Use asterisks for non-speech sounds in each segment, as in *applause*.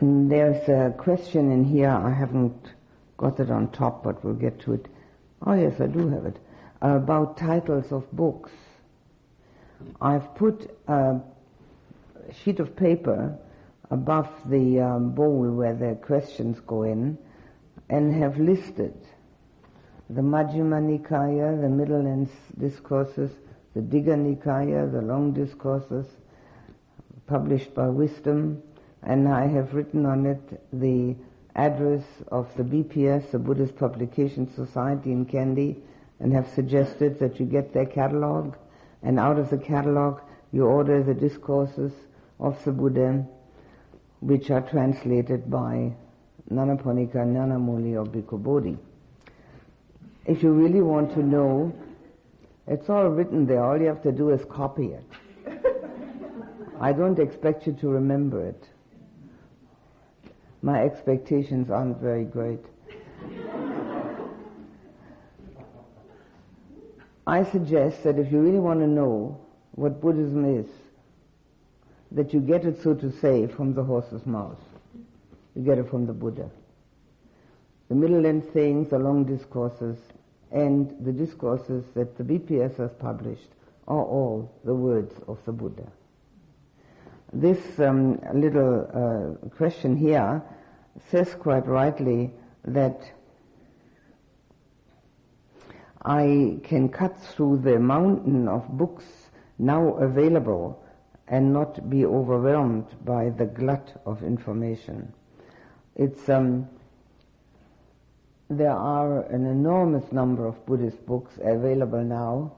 There's a question in here. I haven't got it on top, but we'll get to it. Oh yes, I do have it. About titles of books. I've put a sheet of paper above the um, bowl where the questions go in and have listed the Majjhima Nikaya, the Middle Length Discourses, the Digha Nikaya, the Long Discourses, published by Wisdom, and I have written on it the address of the BPS, the Buddhist Publication Society in Kandy, and have suggested that you get their catalog, and out of the catalog you order the discourses of the Buddha, which are translated by Nyanaponika Nyanamoli or Bhikkhu Bodhi. If you really want to know, it's all written there. All you have to do is copy it. *laughs* I don't expect you to remember it. My expectations aren't very great. I suggest that if you really want to know what Buddhism is, that you get it, so to say, from the horse's mouth. You get it from the Buddha. The middle length sayings, the long discourses, and the discourses that the BPS has published are all the words of the Buddha. This um, little uh, question here says quite rightly that I can cut through the mountain of books now available and not be overwhelmed by the glut of information. It's um, there are an enormous number of Buddhist books available now,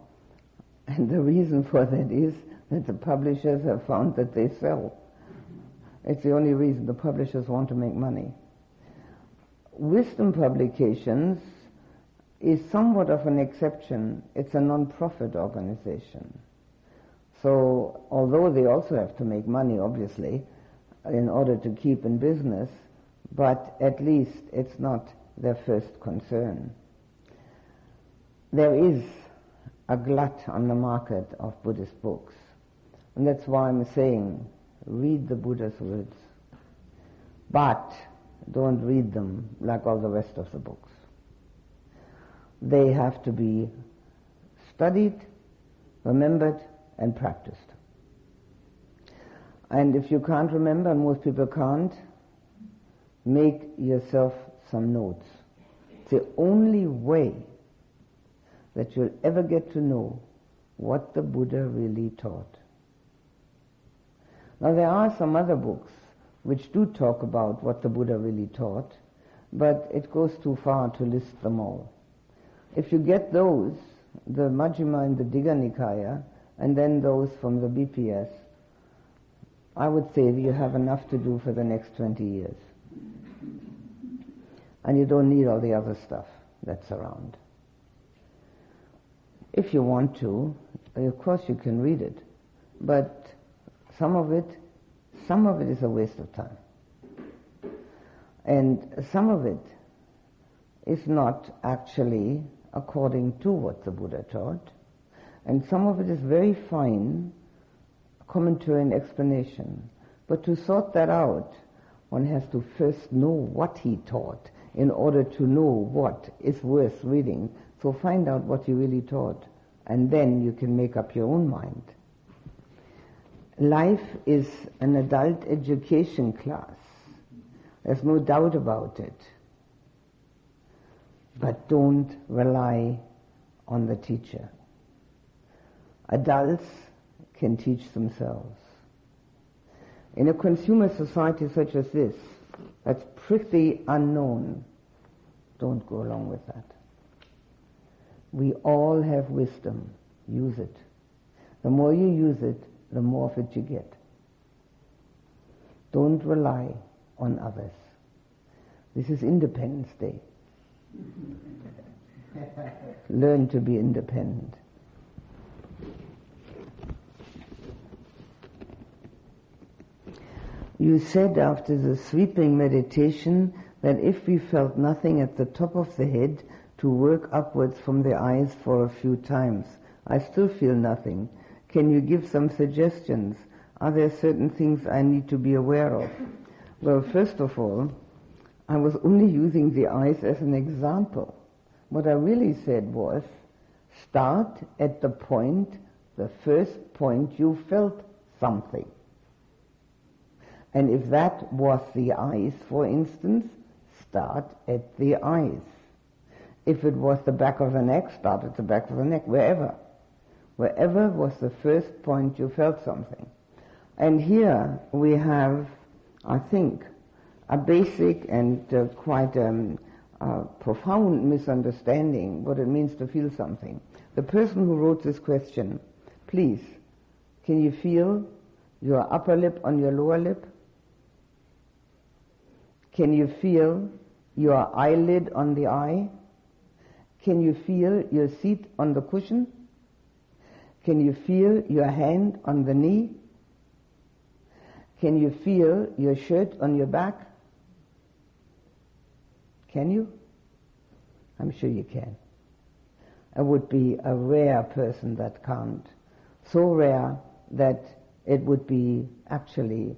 and the reason for that is that the publishers have found that they sell. It's the only reason the publishers want to make money. Wisdom Publications is somewhat of an exception. It's a non-profit organization. So, although they also have to make money, obviously, in order to keep in business, but at least it's not their first concern. There is a glut on the market of Buddhist books. And that's why I'm saying, read the Buddha's words. But don't read them like all the rest of the books. They have to be studied, remembered, and practiced. And if you can't remember, and most people can't, make yourself some notes. It's the only way that you'll ever get to know what the Buddha really taught. Now there are some other books which do talk about what the Buddha really taught, but it goes too far to list them all. If you get those, the Majjhima and the Digha Nikaya, and then those from the BPS, I would say you have enough to do for the next 20 years and you don't need all the other stuff that's around. If you want to, of course you can read it, but some of it, some of it is a waste of time. And some of it is not actually according to what the Buddha taught, and some of it is very fine commentary and explanation. But to sort that out, one has to first know what he taught in order to know what is worth reading. So find out what he really taught, and then you can make up your own mind. Life is an adult education class. There's no doubt about it. But don't rely on the teacher. Adults can teach themselves. In a consumer society such as this, that's pretty unknown. Don't go along with that. We all have wisdom. Use it. The more you use it, the more of it you get. Don't rely on others. This is Independence Day. *laughs* Learn to be independent. You said after the sweeping meditation that if we felt nothing at the top of the head, to work upwards from the eyes for a few times. I still feel nothing. Can you give some suggestions? Are there certain things I need to be aware of? Well, first of all, I was only using the eyes as an example. What I really said was, start at the point, the first point you felt something. And if that was the eyes, for instance, start at the eyes. If it was the back of the neck, start at the back of the neck, wherever. Wherever was the first point you felt something. And here we have, I think, a basic and uh, quite um, uh, profound misunderstanding what it means to feel something. The person who wrote this question, please, can you feel your upper lip on your lower lip? Can you feel your eyelid on the eye? Can you feel your seat on the cushion? Can you feel your hand on the knee? Can you feel your shirt on your back? Can you? I'm sure you can. I would be a rare person that can't. So rare that it would be actually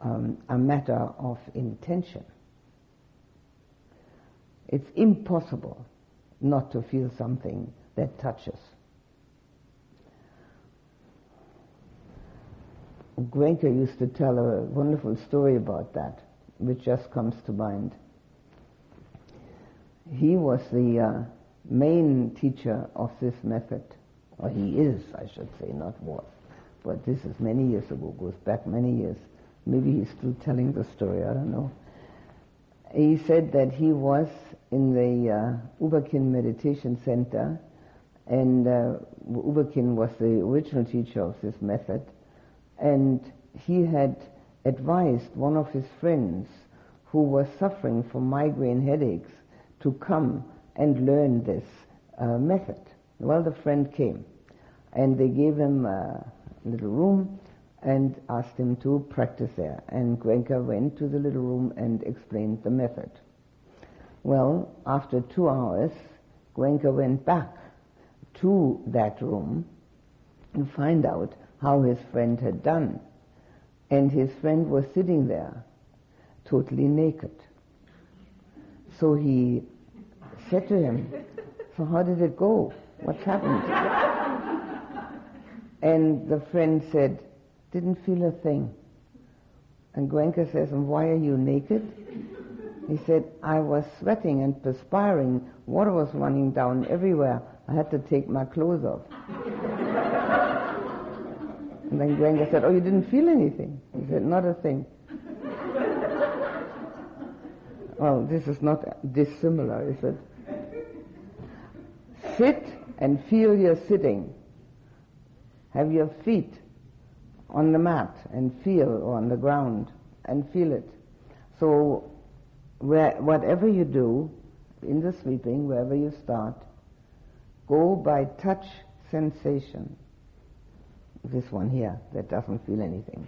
um, a matter of intention. It's impossible not to feel something that touches. Goenka used to tell a wonderful story about that, which just comes to mind. He was the uh, main teacher of this method, or he is, I should say, not was. But this is many years ago, goes back many years. Maybe he's still telling the story, I don't know. He said that he was in the uh, Meditation Center, and uh, was the original teacher of this method, and he had advised one of his friends who was suffering from migraine headaches to come and learn this uh, method. Well, the friend came, and they gave him a little room and asked him to practice there. And Goenka went to the little room and explained the method. Well, after two hours, Goenka went back to that room to find out how his friend had done. And his friend was sitting there, totally naked. So he said to him, So how did it go? What's happened? and the friend said, Didn't feel a thing. And Goenka says, And why are you naked? He said, I was sweating and perspiring. Water was running down everywhere. I had to take my clothes off. And then Goenka said, Oh, you didn't feel anything? He said, Not a thing. well, this is not dissimilar, is it? Sit and feel your sitting. Have your feet on the mat and feel, or on the ground, and feel it. So, where, whatever you do in the sweeping, wherever you start, go by touch sensation. This one here that doesn't feel anything.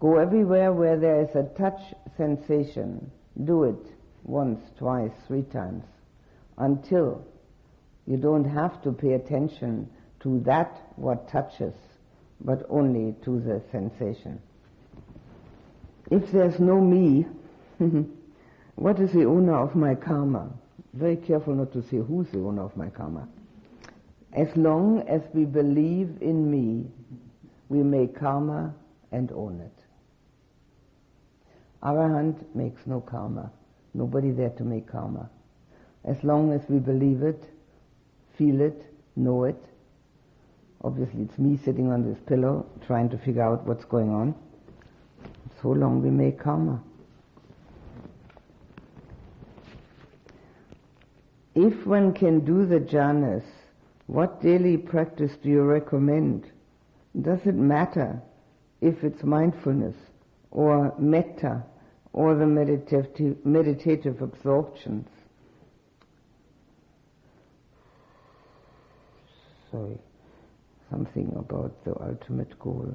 Go everywhere where there is a touch sensation. Do it once, twice, three times until you don't have to pay attention to that what touches, but only to the sensation. If there's no me, *laughs* what is the owner of my karma? Very careful not to say who's the owner of my karma. As long as we believe in me, we make karma and own it. Arahant makes no karma. Nobody there to make karma. As long as we believe it, feel it, know it. Obviously, it's me sitting on this pillow trying to figure out what's going on. So long we make karma. If one can do the jhanas, what daily practice do you recommend? Does it matter if it's mindfulness or metta or the meditative, meditative absorptions? sorry, something about the ultimate goal.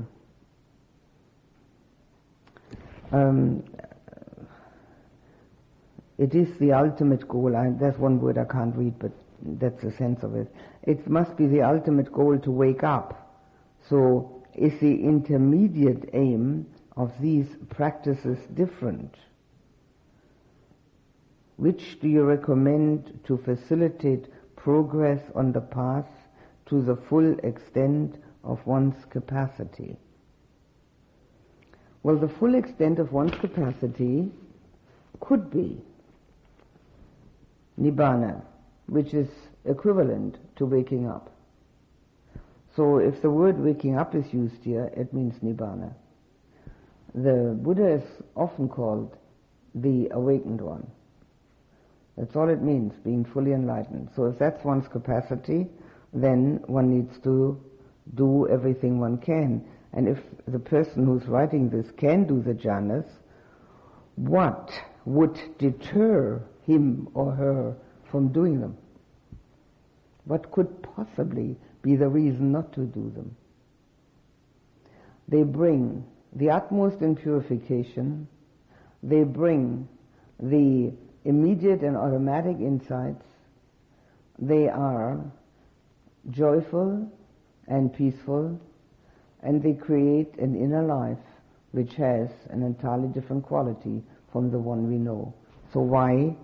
Um, it is the ultimate goal. I, that's one word I can't read, but that's the sense of it. It must be the ultimate goal to wake up. So is the intermediate aim of these practices different? Which do you recommend to facilitate progress on the path to the full extent of one's capacity? Well, the full extent of one's capacity could be nibbana, which is equivalent to waking up. So if the word waking up is used here, it means nibbana. The Buddha is often called the awakened one. That's all it means, being fully enlightened. So if that's one's capacity, then one needs to do everything one can. And if the person who's writing this can do the jhanas, what would deter him or her from doing them? What could possibly be the reason not to do them? They bring the utmost in purification. They bring the immediate and automatic insights. They are joyful and peaceful and they create an inner life which has an entirely different quality from the one we know. So why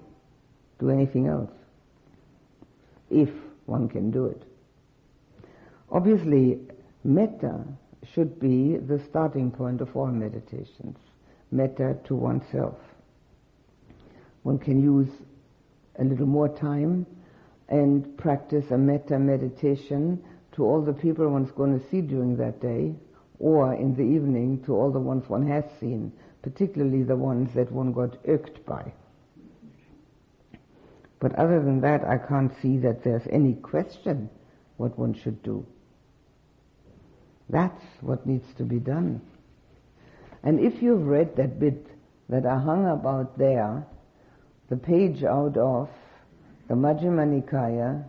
do anything else? If one can do it. Obviously, metta should be the starting point of all meditations. Metta to oneself. One can use a little more time and practice a metta meditation to all the people one's going to see during that day, or in the evening to all the ones one has seen, particularly the ones that one got irked by. But other than that, I can't see that there's any question what one should do. That's what needs to be done. And if you've read that bit that I hung about there, the page out of the Majjhima Nikaya,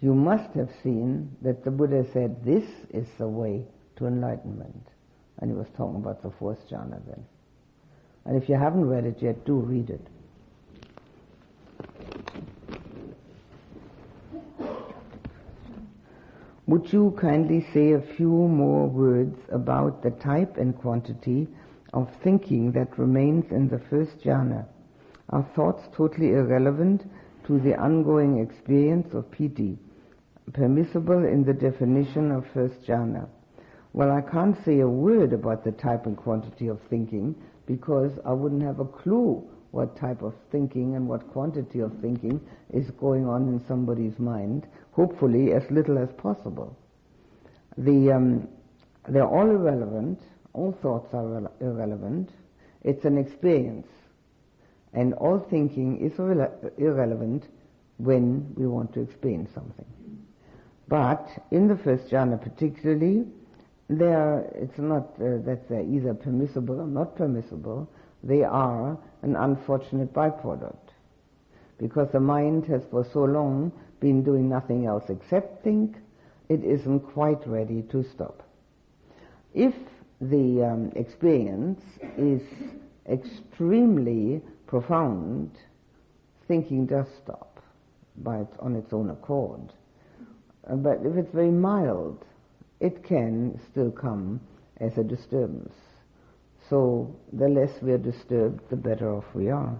you must have seen that the Buddha said, this is the way to enlightenment. And he was talking about the fourth jhana then. And if you haven't read it yet, do read it. Would you kindly say a few more words about the type and quantity of thinking that remains in the first jhana? Are thoughts totally irrelevant to the ongoing experience of piti, permissible in the definition of first jhana? Well, I can't say a word about the type and quantity of thinking because I wouldn't have a clue what type of thinking and what quantity of thinking is going on in somebody's mind, hopefully as little as possible. The, um, they're all irrelevant, all thoughts are irre- irrelevant, it's an experience. And all thinking is irre- irrelevant when we want to explain something. But in the first jhana particularly, there it's not uh, that they're either permissible or not permissible, they are an unfortunate byproduct. Because the mind has for so long been doing nothing else except think, it isn't quite ready to stop. If the um, experience is extremely profound, thinking does stop by its, on its own accord. Uh, but if it's very mild, it can still come as a disturbance. So the less we are disturbed, the better off we are.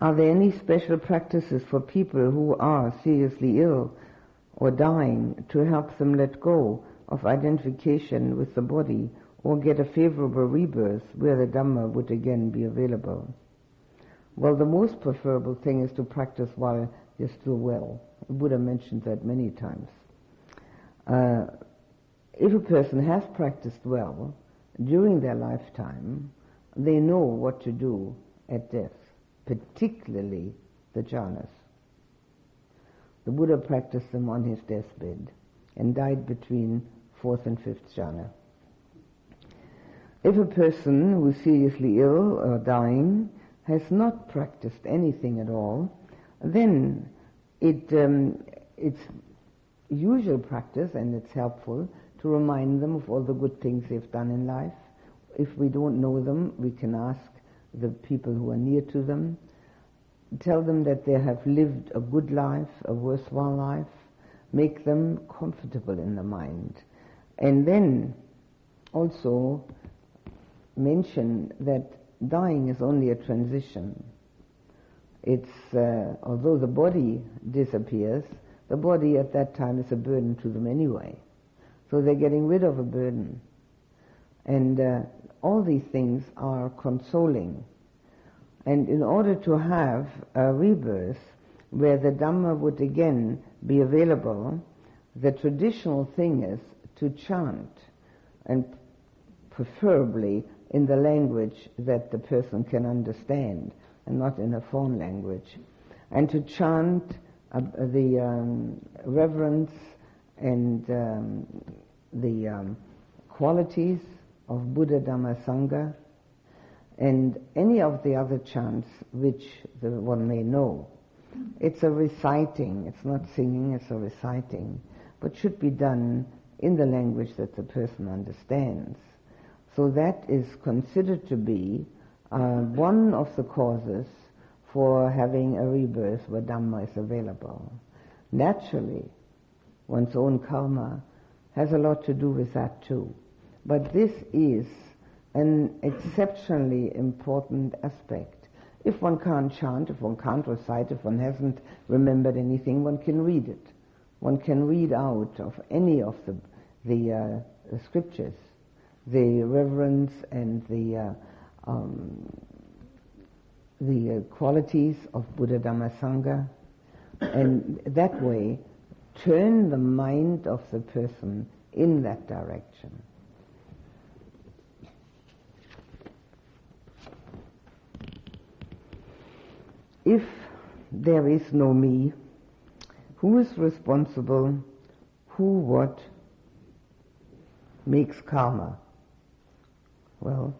Are there any special practices for people who are seriously ill or dying to help them let go of identification with the body or get a favorable rebirth where the Dhamma would again be available? Well, the most preferable thing is to practice while you're still well. The Buddha mentioned that many times. Uh, if a person has practiced well during their lifetime, they know what to do at death, particularly the jhanas. The Buddha practiced them on his deathbed and died between fourth and fifth jhana. If a person who is seriously ill or dying has not practiced anything at all, then it, um, it's usual practice and it's helpful to remind them of all the good things they've done in life. If we don't know them, we can ask the people who are near to them. Tell them that they have lived a good life, a worthwhile life. Make them comfortable in the mind. And then also mention that dying is only a transition. It's, uh, although the body disappears, the body at that time is a burden to them anyway. So they're getting rid of a burden. And uh, all these things are consoling. And in order to have a rebirth where the Dhamma would again be available, the traditional thing is to chant, and preferably in the language that the person can understand, and not in a foreign language, and to chant uh, the um, reverence and um, the um, qualities of Buddha, Dhamma, Sangha, and any of the other chants which the, one may know. It's a reciting, it's not singing, it's a reciting, but should be done in the language that the person understands. So that is considered to be uh, one of the causes for having a rebirth where Dhamma is available. Naturally, one's own karma has a lot to do with that too. But this is an exceptionally important aspect. If one can't chant, if one can't recite, if one hasn't remembered anything, one can read it. One can read out of any of the, the, uh, the scriptures the reverence and the uh, um, the qualities of Buddha Dhamma Sangha, and that way turn the mind of the person in that direction. If there is no me, who is responsible? Who what makes karma? Well,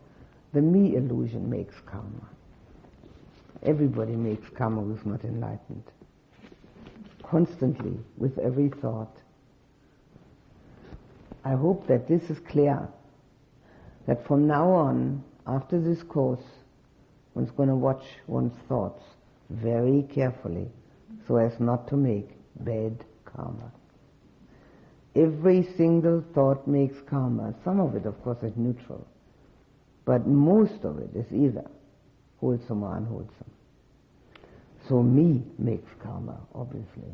the me illusion makes karma. Everybody makes karma who's not enlightened. Constantly, with every thought. I hope that this is clear. That from now on, after this course, one's going to watch one's thoughts very carefully so as not to make bad karma. Every single thought makes karma. Some of it, of course, is neutral. But most of it is either wholesome or unwholesome. So me makes karma, obviously.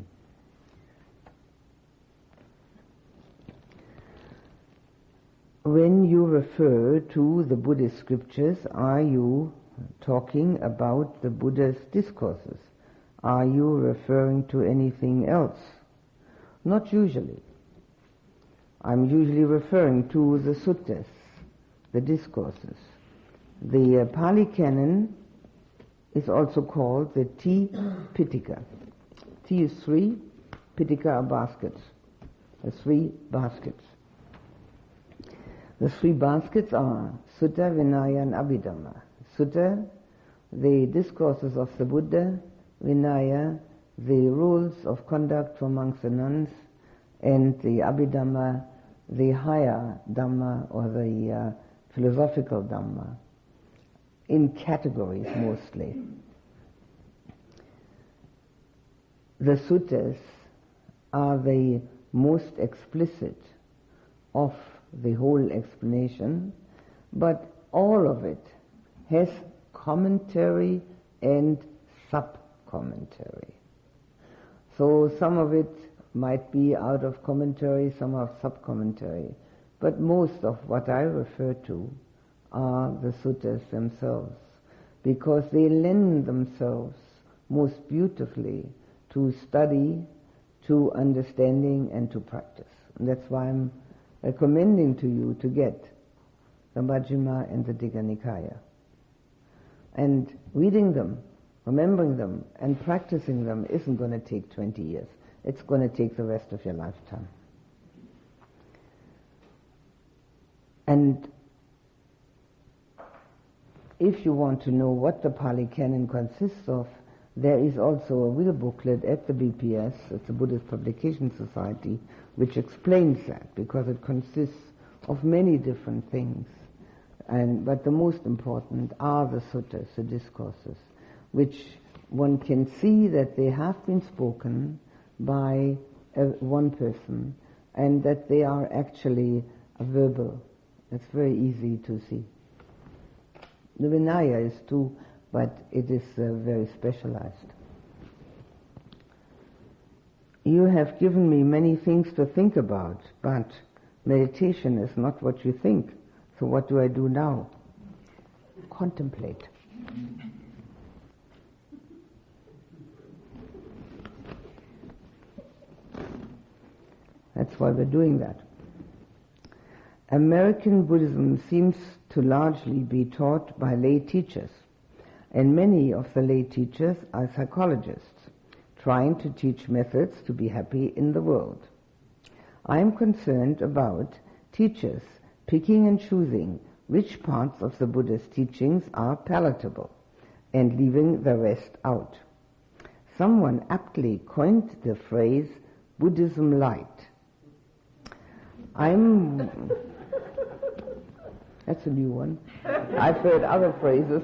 When you refer to the Buddhist scriptures, are you talking about the Buddha's discourses? Are you referring to anything else? Not usually. I'm usually referring to the suttas, the discourses. The uh, Pali Canon is also called the T Pitaka. T is three, Pitaka are baskets. The three baskets. The three baskets are Sutta, Vinaya, and Abhidhamma. Sutta, the discourses of the Buddha, Vinaya, the rules of conduct for monks and nuns, and the Abhidhamma, the higher Dhamma or the uh, philosophical Dhamma, in categories mostly. The suttas are the most explicit of the whole explanation, but all of it has commentary and sub-commentary. So some of it might be out of commentary, some of sub-commentary. But most of what I refer to are the suttas themselves, because they lend themselves most beautifully to study, to understanding, and to practice. And that's why I'm recommending to you to get the Majjhima and the Digha Nikaya. And reading them, remembering them, and practicing them isn't going to take 20 years. It's going to take the rest of your lifetime. And if you want to know what the Pali Canon consists of, there is also a real booklet at the BPS, it's the Buddhist Publication Society, which explains that because it consists of many different things. And, but the most important are the suttas, the discourses, which one can see that they have been spoken by a, one person and that they are actually verbal. It's very easy to see. The Vinaya is too, but it is uh, very specialized. You have given me many things to think about, but meditation is not what you think. So what do I do now? Contemplate. That's why we're doing that. American Buddhism seems to largely be taught by lay teachers, and many of the lay teachers are psychologists trying to teach methods to be happy in the world. I am concerned about teachers picking and choosing which parts of the Buddha's teachings are palatable and leaving the rest out. Someone aptly coined the phrase Buddhism light. I'm, that's a new one. I've heard other phrases.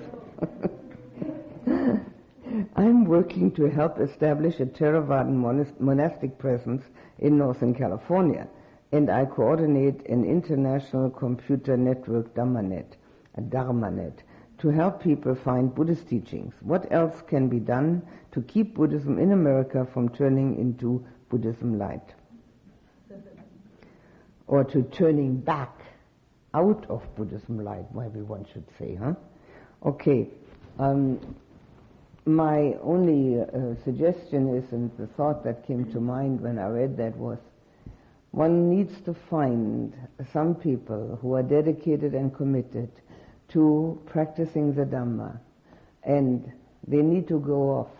I'm working to help establish a Theravadan monastic presence in Northern California, and I coordinate an international computer network, Dharmanet, a Dharmanet, to help people find Buddhist teachings. What else can be done to keep Buddhism in America from turning into Buddhism light? or to turning back out of Buddhism light, maybe one should say, huh? Okay. Um, my only uh, suggestion is, and the thought that came to mind when I read that was, one needs to find some people who are dedicated and committed to practicing the Dhamma, and they need to go off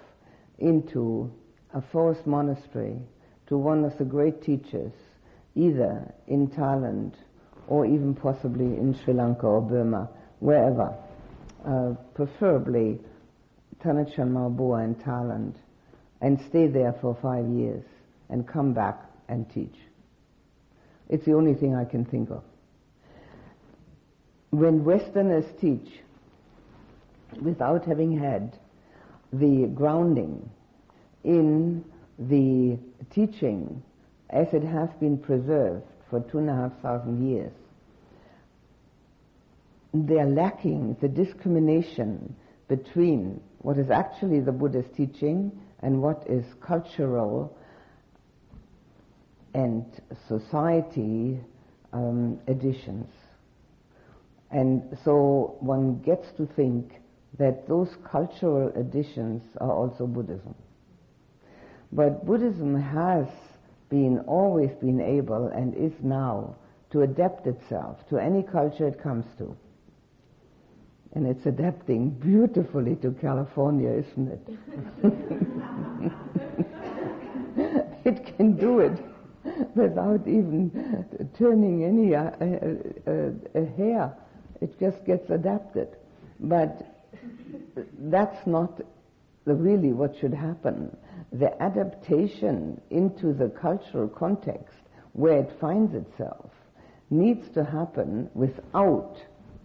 into a forest monastery to one of the great teachers, either in Thailand or even possibly in Sri Lanka or Burma, wherever, uh, preferably Tan Ajahn Mahabua in Thailand and stay there for five years and come back and teach. It's the only thing I can think of. When Westerners teach without having had the grounding in the teaching as it has been preserved for two and a half thousand years, they are lacking the discrimination between what is actually the Buddha's teaching and what is cultural and society um, additions. And so one gets to think that those cultural additions are also Buddhism. But Buddhism has been, always been able and is now to adapt itself to any culture it comes to. And it's adapting beautifully to California, isn't it? *laughs* it can do it without even turning any uh, uh, uh, hair. It just gets adapted. But that's not really what should happen. The adaptation into the cultural context where it finds itself needs to happen without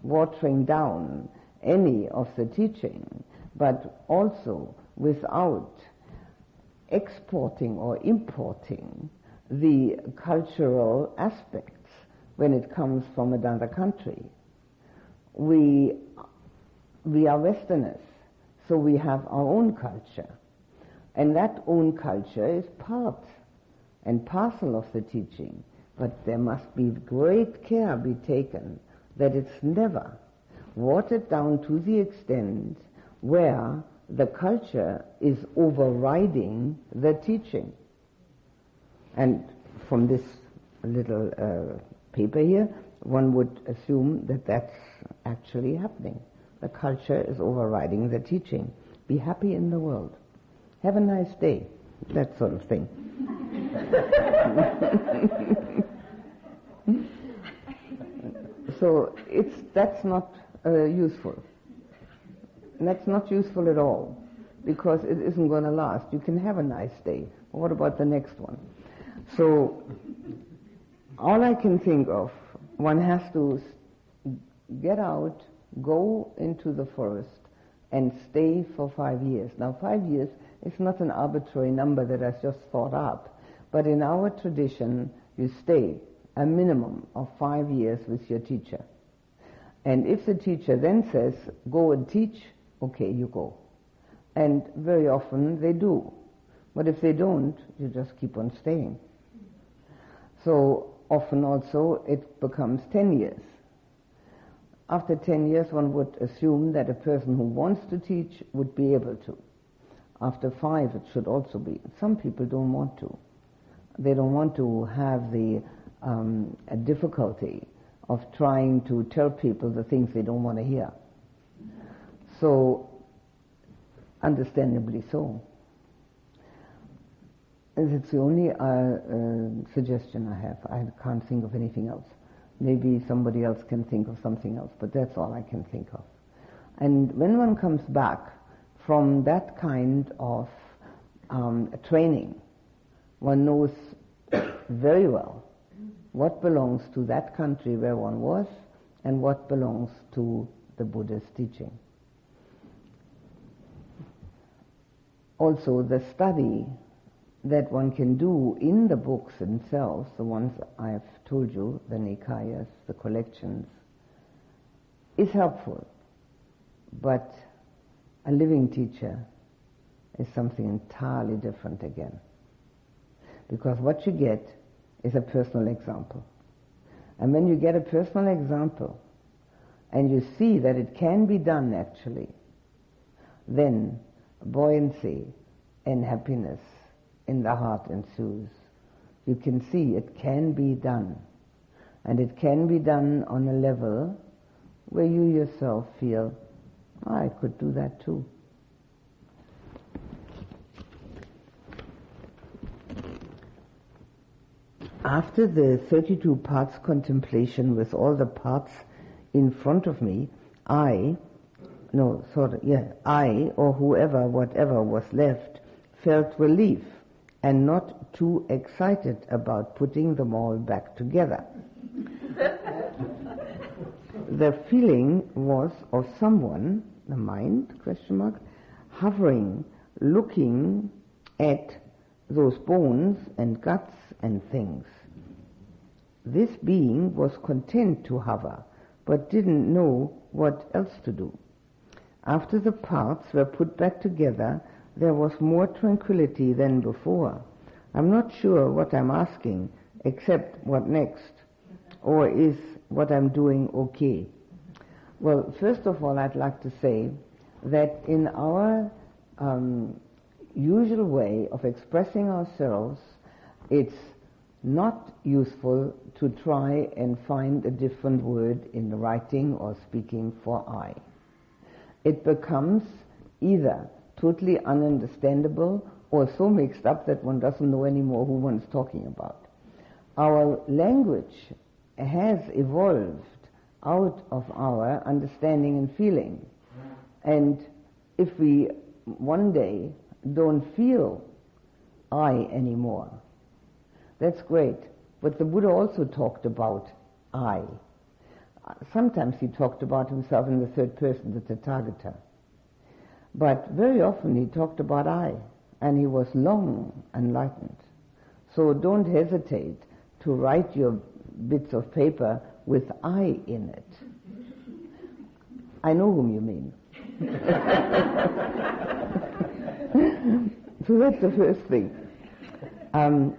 watering down any of the teaching, but also without exporting or importing the cultural aspects when it comes from another country. We, we are Westerners, so we have our own culture. And that own culture is part and parcel of the teaching. But there must be great care be taken that it's never watered down to the extent where the culture is overriding the teaching. And from this little uh, paper here, one would assume that that's actually happening. The culture is overriding the teaching. Be happy in the world. Have a nice day. That sort of thing. *laughs* so it's that's not uh, useful. That's not useful at all because it isn't going to last. You can have a nice day. What about the next one? So all I can think of, one has to get out, go into the forest, and stay for five years. Now, five years is not an arbitrary number that I just thought up, but in our tradition, you stay a minimum of five years with your teacher. And if the teacher then says, go and teach, okay, you go. And very often they do. But if they don't, you just keep on staying. So often also it becomes 10 years. After 10 years, one would assume that a person who wants to teach would be able to. After five, it should also be. Some people don't want to. They don't want to have the um, difficulty of trying to tell people the things they don't want to hear. So, understandably so. It's the only uh, uh, suggestion I have. I can't think of anything else. Maybe somebody else can think of something else, but that's all I can think of. And when one comes back from that kind of um, training, one knows very well what belongs to that country where one was and what belongs to the Buddha's teaching. Also, the study that one can do in the books themselves, the ones I've told you, the Nikayas, the collections, is helpful. But a living teacher is something entirely different again. Because what you get is a personal example. And when you get a personal example and you see that it can be done actually, then buoyancy and happiness in the heart ensues. You can see it can be done. And it can be done on a level where you yourself feel, oh, I could do that too. After the 32 parts contemplation with all the parts in front of me, I, no, sorry, yeah, I or whoever, whatever was left, felt relief and not too excited about putting them all back together. *laughs* the feeling was of someone, the mind, question mark, hovering, looking at those bones and guts and things. This being was content to hover, but didn't know what else to do. After the parts were put back together, there was more tranquility than before. I'm not sure what I'm asking, except what next, or is what I'm doing okay? Well, first of all, I'd like to say that in our um, usual way of expressing ourselves, it's not useful to try and find a different word in writing or speaking for I. It becomes either totally ununderstandable or so mixed up that one doesn't know anymore who one's talking about. Our language has evolved out of our understanding and feeling. And if we one day don't feel I anymore, that's great. But the Buddha also talked about I. Sometimes he talked about himself in the third person, the Tathagata. But very often he talked about I, and he was long enlightened. So don't hesitate to write your bits of paper with I in it. I know whom you mean. *laughs* so that's the first thing. Um,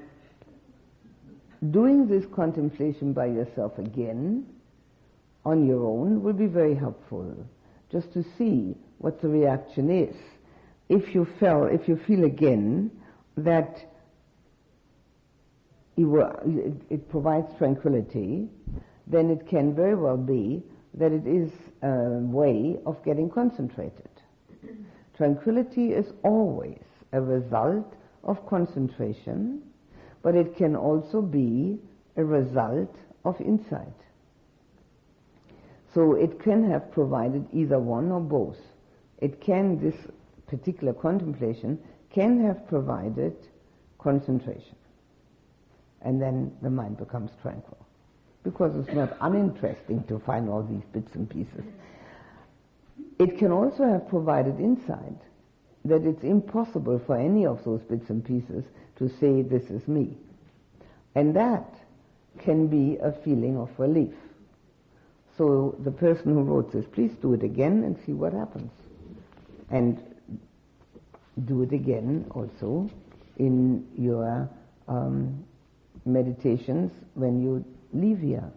doing this contemplation by yourself again on your own will be very helpful just to see what the reaction is. If you feel, if you feel again that were, it, it provides tranquility, then it can very well be that it is a way of getting concentrated. Tranquility is always a result of concentration but it can also be a result of insight. So it can have provided either one or both. It can, this particular contemplation, can have provided concentration. And then the mind becomes tranquil. Because it's not uninteresting to find all these bits and pieces. It can also have provided insight that it's impossible for any of those bits and pieces to say, this is me. And that can be a feeling of relief. So the person who wrote this, please do it again and see what happens. And do it again also in your um, meditations when you leave here.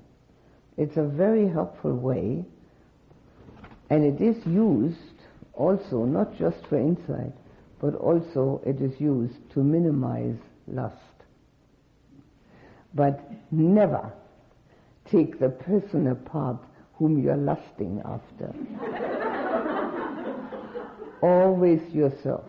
It's a very helpful way, and it is used also not just for insight, but also it is used to minimize lust. But never take the person apart whom you are lusting after. *laughs* Always yourself.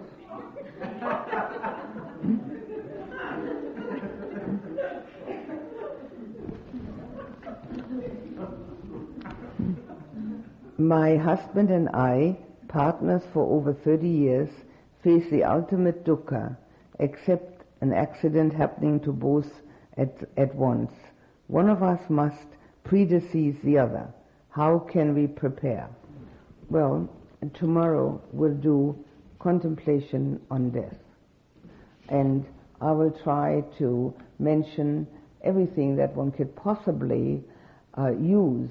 My husband and I, partners for over 30 years, face the ultimate dukkha, except an accident happening to both at, at once. One of us must predecease the other. How can we prepare? Well, tomorrow we'll do contemplation on death. And I will try to mention everything that one could possibly uh, use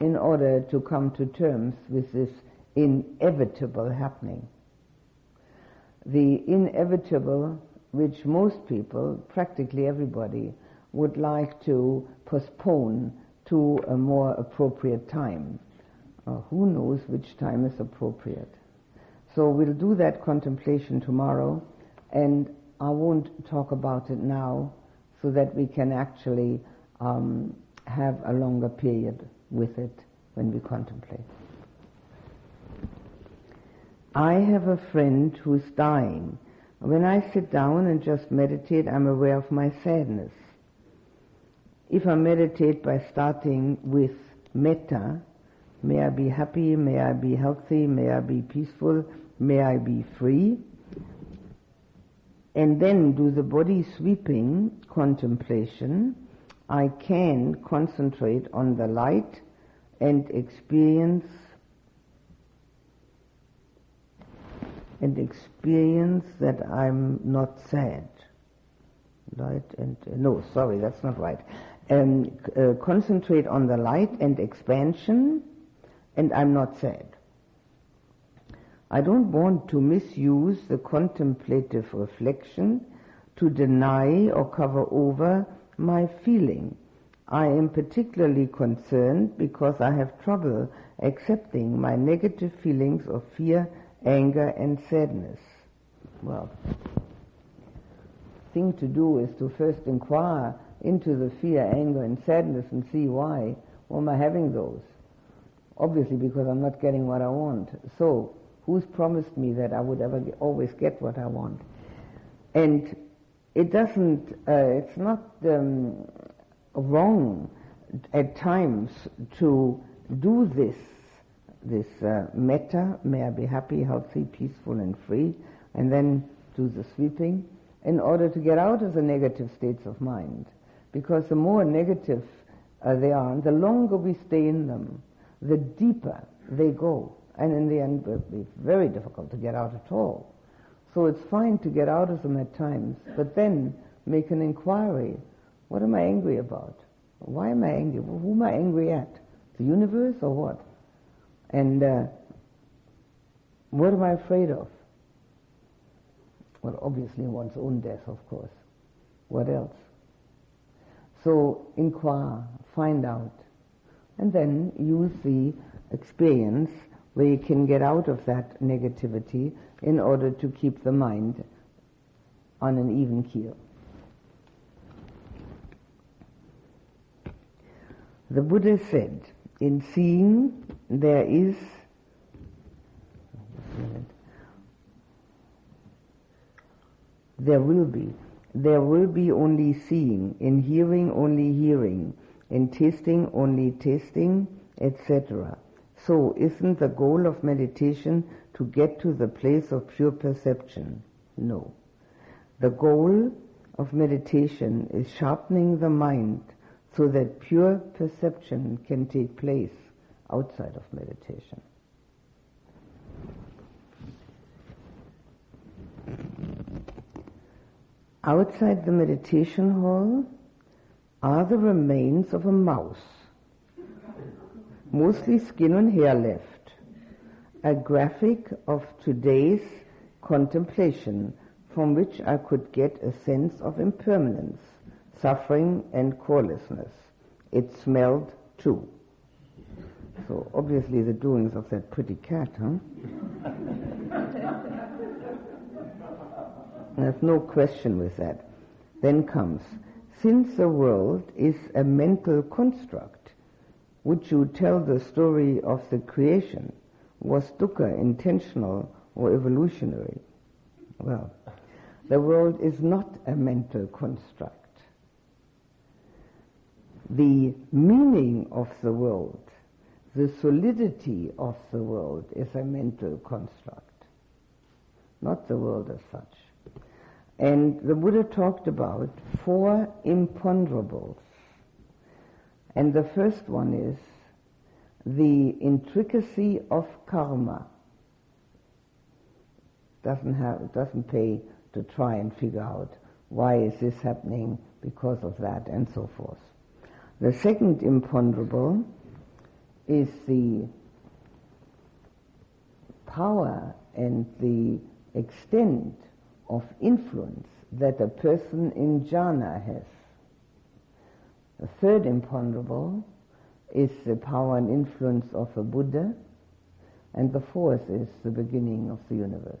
in order to come to terms with this inevitable happening. The inevitable, which most people, practically everybody, would like to postpone to a more appropriate time. Uh, who knows which time is appropriate? So we'll do that contemplation tomorrow, and I won't talk about it now so that we can actually um, have a longer period with it when we contemplate. I have a friend who's dying. When I sit down and just meditate, I'm aware of my sadness. If I meditate by starting with metta, may I be happy, may I be healthy, may I be peaceful, may I be free, and then do the body sweeping contemplation, I can concentrate on the light and experience and experience that I'm not sad. Light and uh, no, sorry, that's not right. Um, uh, concentrate on the light and expansion, and I'm not sad. I don't want to misuse the contemplative reflection to deny or cover over my feeling. I am particularly concerned because I have trouble accepting my negative feelings of fear, anger, and sadness. Well, thing to do is to first inquire into the fear, anger, and sadness and see why. Why am I having those? Obviously, because I'm not getting what I want. So, who's promised me that I would ever get, always get what I want? And it doesn't, uh, it's not um, wrong at times to do this, this uh, metta, may I be happy, healthy, peaceful, and free, and then do the sweeping in order to get out of the negative states of mind. Because the more negative uh, they are, and the longer we stay in them, the deeper they go. And in the end, it will be very difficult to get out at all. So it's fine to get out of them at times, but then make an inquiry. What am I angry about? Why am I angry? Who am I angry at? The universe or what? And uh, what am I afraid of? Well, obviously one's own death, of course. What else? So inquire, find out, and then use the experience where you can get out of that negativity in order to keep the mind on an even keel. The Buddha said, in seeing there is there will be. There will be only seeing, in hearing only hearing, in tasting only tasting, etc. So isn't the goal of meditation to get to the place of pure perception? No. The goal of meditation is sharpening the mind so that pure perception can take place outside of meditation. Outside the meditation hall, are the remains of a mouse, mostly skin and hair left, a graphic of today's contemplation from which I could get a sense of impermanence, suffering and corelessness. It smelled too. So obviously the doings of that pretty cat, huh? There's no question with that. Then comes, since the world is a mental construct, would you tell the story of the creation? Was dukkha intentional or evolutionary? Well, the world is not a mental construct. The meaning of the world, the solidity of the world is a mental construct, not the world as such. And the Buddha talked about four imponderables. And the first one is the intricacy of karma. Doesn't have, doesn't pay to try and figure out why is this happening because of that and so forth. The second imponderable is the power and the extent of influence that a person in jhana has. The third imponderable is the power and influence of a Buddha, and the fourth is the beginning of the universe.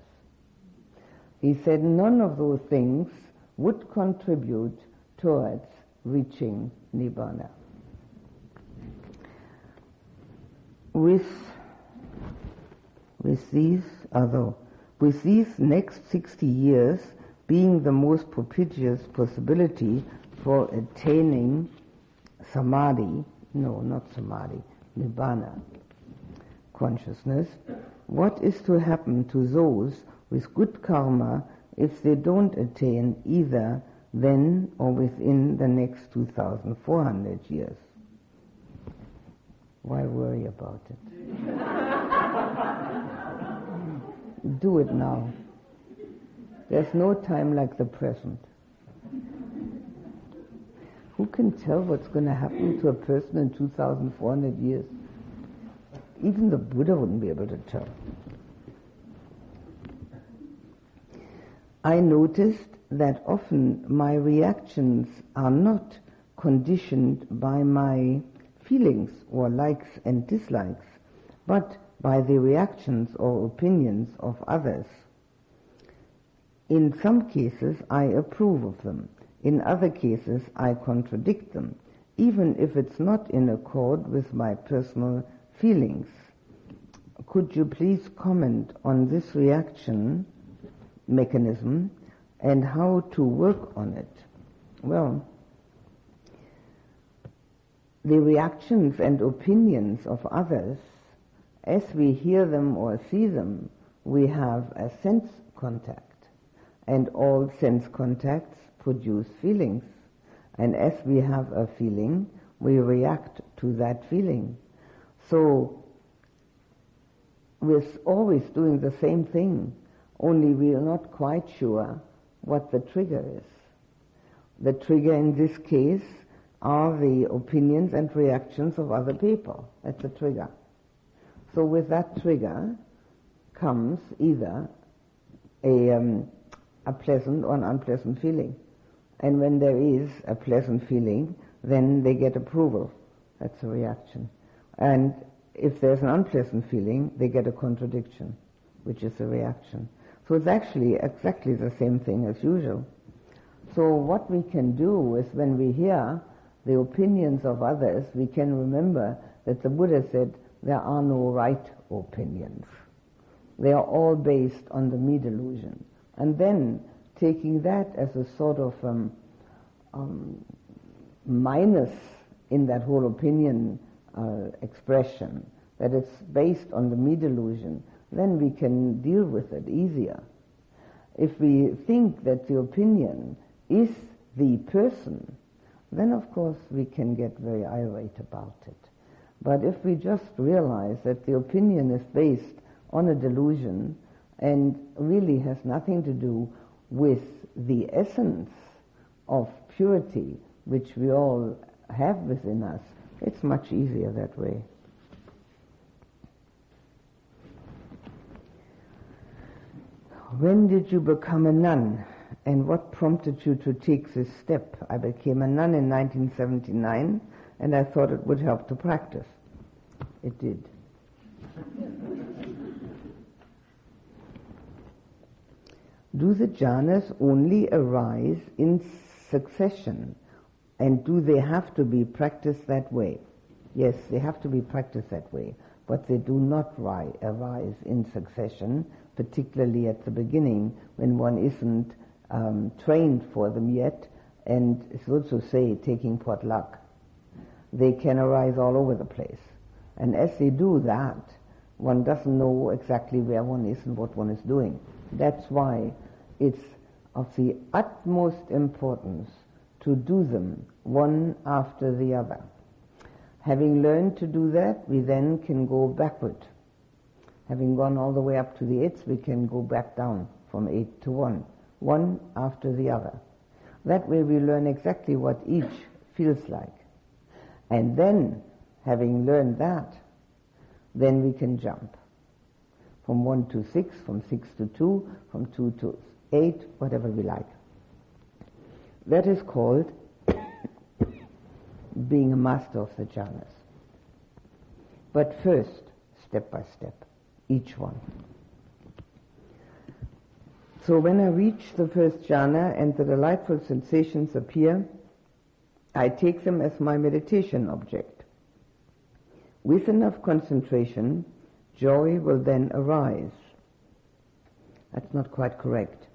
He said none of those things would contribute towards reaching Nibbana. With, with these, although with these next 60 years being the most propitious possibility for attaining samadhi, no, not samadhi, nibbana consciousness, what is to happen to those with good karma if they don't attain either then or within the next 2,400 years? Why worry about it? *laughs* do it now. There's no time like the present. Who can tell what's going to happen to a person in 2,400 years? Even the Buddha wouldn't be able to tell. I noticed that often my reactions are not conditioned by my feelings or likes and dislikes, but by the reactions or opinions of others. In some cases, I approve of them. In other cases, I contradict them, even if it's not in accord with my personal feelings. Could you please comment on this reaction mechanism and how to work on it? Well, the reactions and opinions of others as we hear them or see them, we have a sense contact. And all sense contacts produce feelings. And as we have a feeling, we react to that feeling. So, we're always doing the same thing, only we are not quite sure what the trigger is. The trigger in this case are the opinions and reactions of other people. That's the trigger. So with that trigger comes either a, um, a pleasant or an unpleasant feeling. And when there is a pleasant feeling, then they get approval. That's a reaction. And if there's an unpleasant feeling, they get a contradiction, which is a reaction. So it's actually exactly the same thing as usual. So what we can do is when we hear the opinions of others, we can remember that the Buddha said, there are no right opinions. They are all based on the me delusion. And then taking that as a sort of um, um, minus in that whole opinion uh, expression, that it's based on the me delusion, then we can deal with it easier. If we think that the opinion is the person, then of course we can get very irate about it. But if we just realize that the opinion is based on a delusion and really has nothing to do with the essence of purity which we all have within us, it's much easier that way. When did you become a nun? And what prompted you to take this step? I became a nun in 1979 and I thought it would help to practice. It did. do the jhanas only arise in succession? And do they have to be practiced that way? Yes, they have to be practiced that way, but they do not ri- arise in succession, particularly at the beginning when one isn't um, trained for them yet, and so to say, taking potluck. They can arise all over the place. And as they do that, one doesn't know exactly where one is and what one is doing. That's why it's of the utmost importance to do them one after the other. Having learned to do that, we then can go backward. Having gone all the way up to the eights, we can go back down from eight to one, one after the other. That way we learn exactly what each feels like. And then, having learned that, then we can jump from one to six, from six to two, from two to eight, whatever we like. That is called *coughs* being a master of the jhanas. But first, step by step, each one. So when I reach the first jhana and the delightful sensations appear, I take them as my meditation object. With enough concentration, joy will then arise. That's not quite correct.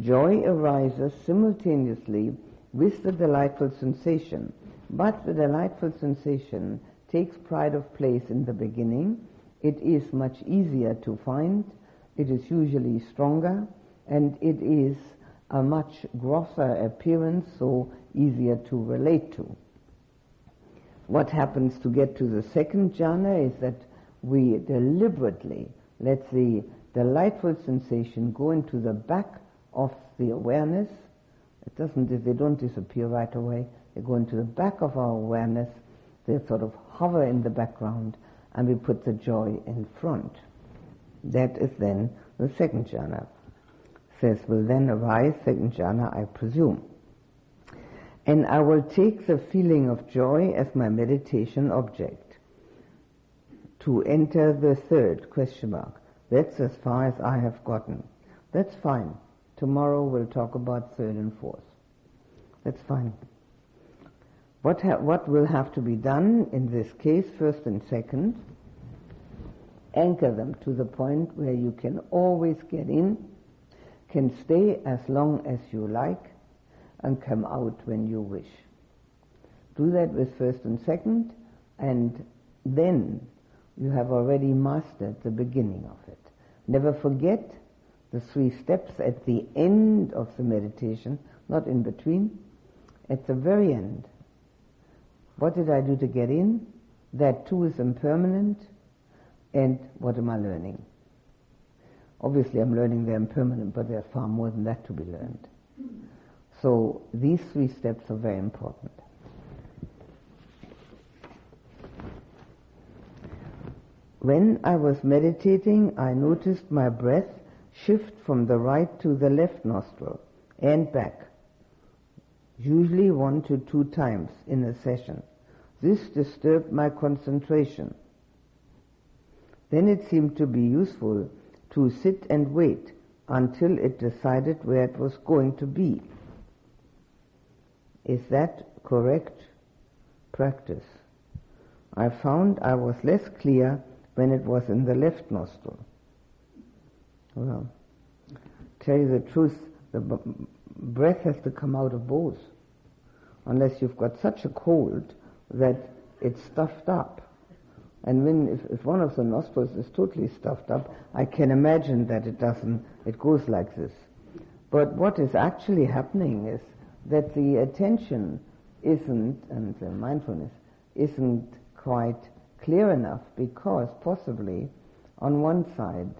Joy arises simultaneously with the delightful sensation, but the delightful sensation takes pride of place in the beginning. It is much easier to find, it is usually stronger, and it is a much grosser appearance, so easier to relate to. What happens to get to the second jhana is that we deliberately let the delightful sensation go into the back of the awareness. It doesn't, they don't disappear right away. They go into the back of our awareness. They sort of hover in the background and we put the joy in front. That is then the second jhana. Says, will then arise, second jhana, I presume. And I will take the feeling of joy as my meditation object. To enter the third question mark. That's as far as I have gotten. That's fine. Tomorrow we'll talk about third and fourth. That's fine. What, ha- what will have to be done in this case, first and second, anchor them to the point where you can always get in, can stay as long as you like, and come out when you wish. Do that with first and second, and then you have already mastered the beginning of it. Never forget the three steps at the end of the meditation, not in between, at the very end. What did I do to get in? That too is impermanent, and what am I learning? Obviously, I'm learning they're impermanent, but there's far more than that to be learned. So these three steps are very important. When I was meditating, I noticed my breath shift from the right to the left nostril and back, usually one to two times in a session. This disturbed my concentration. Then it seemed to be useful to sit and wait until it decided where it was going to be. Is that correct practice? I found I was less clear when it was in the left nostril. Well, tell you the truth, the b- breath has to come out of both. Unless you've got such a cold that it's stuffed up. And when, if, if one of the nostrils is totally stuffed up, I can imagine that it doesn't, it goes like this. But what is actually happening is that the attention isn't, and the mindfulness isn't quite clear enough because possibly on one side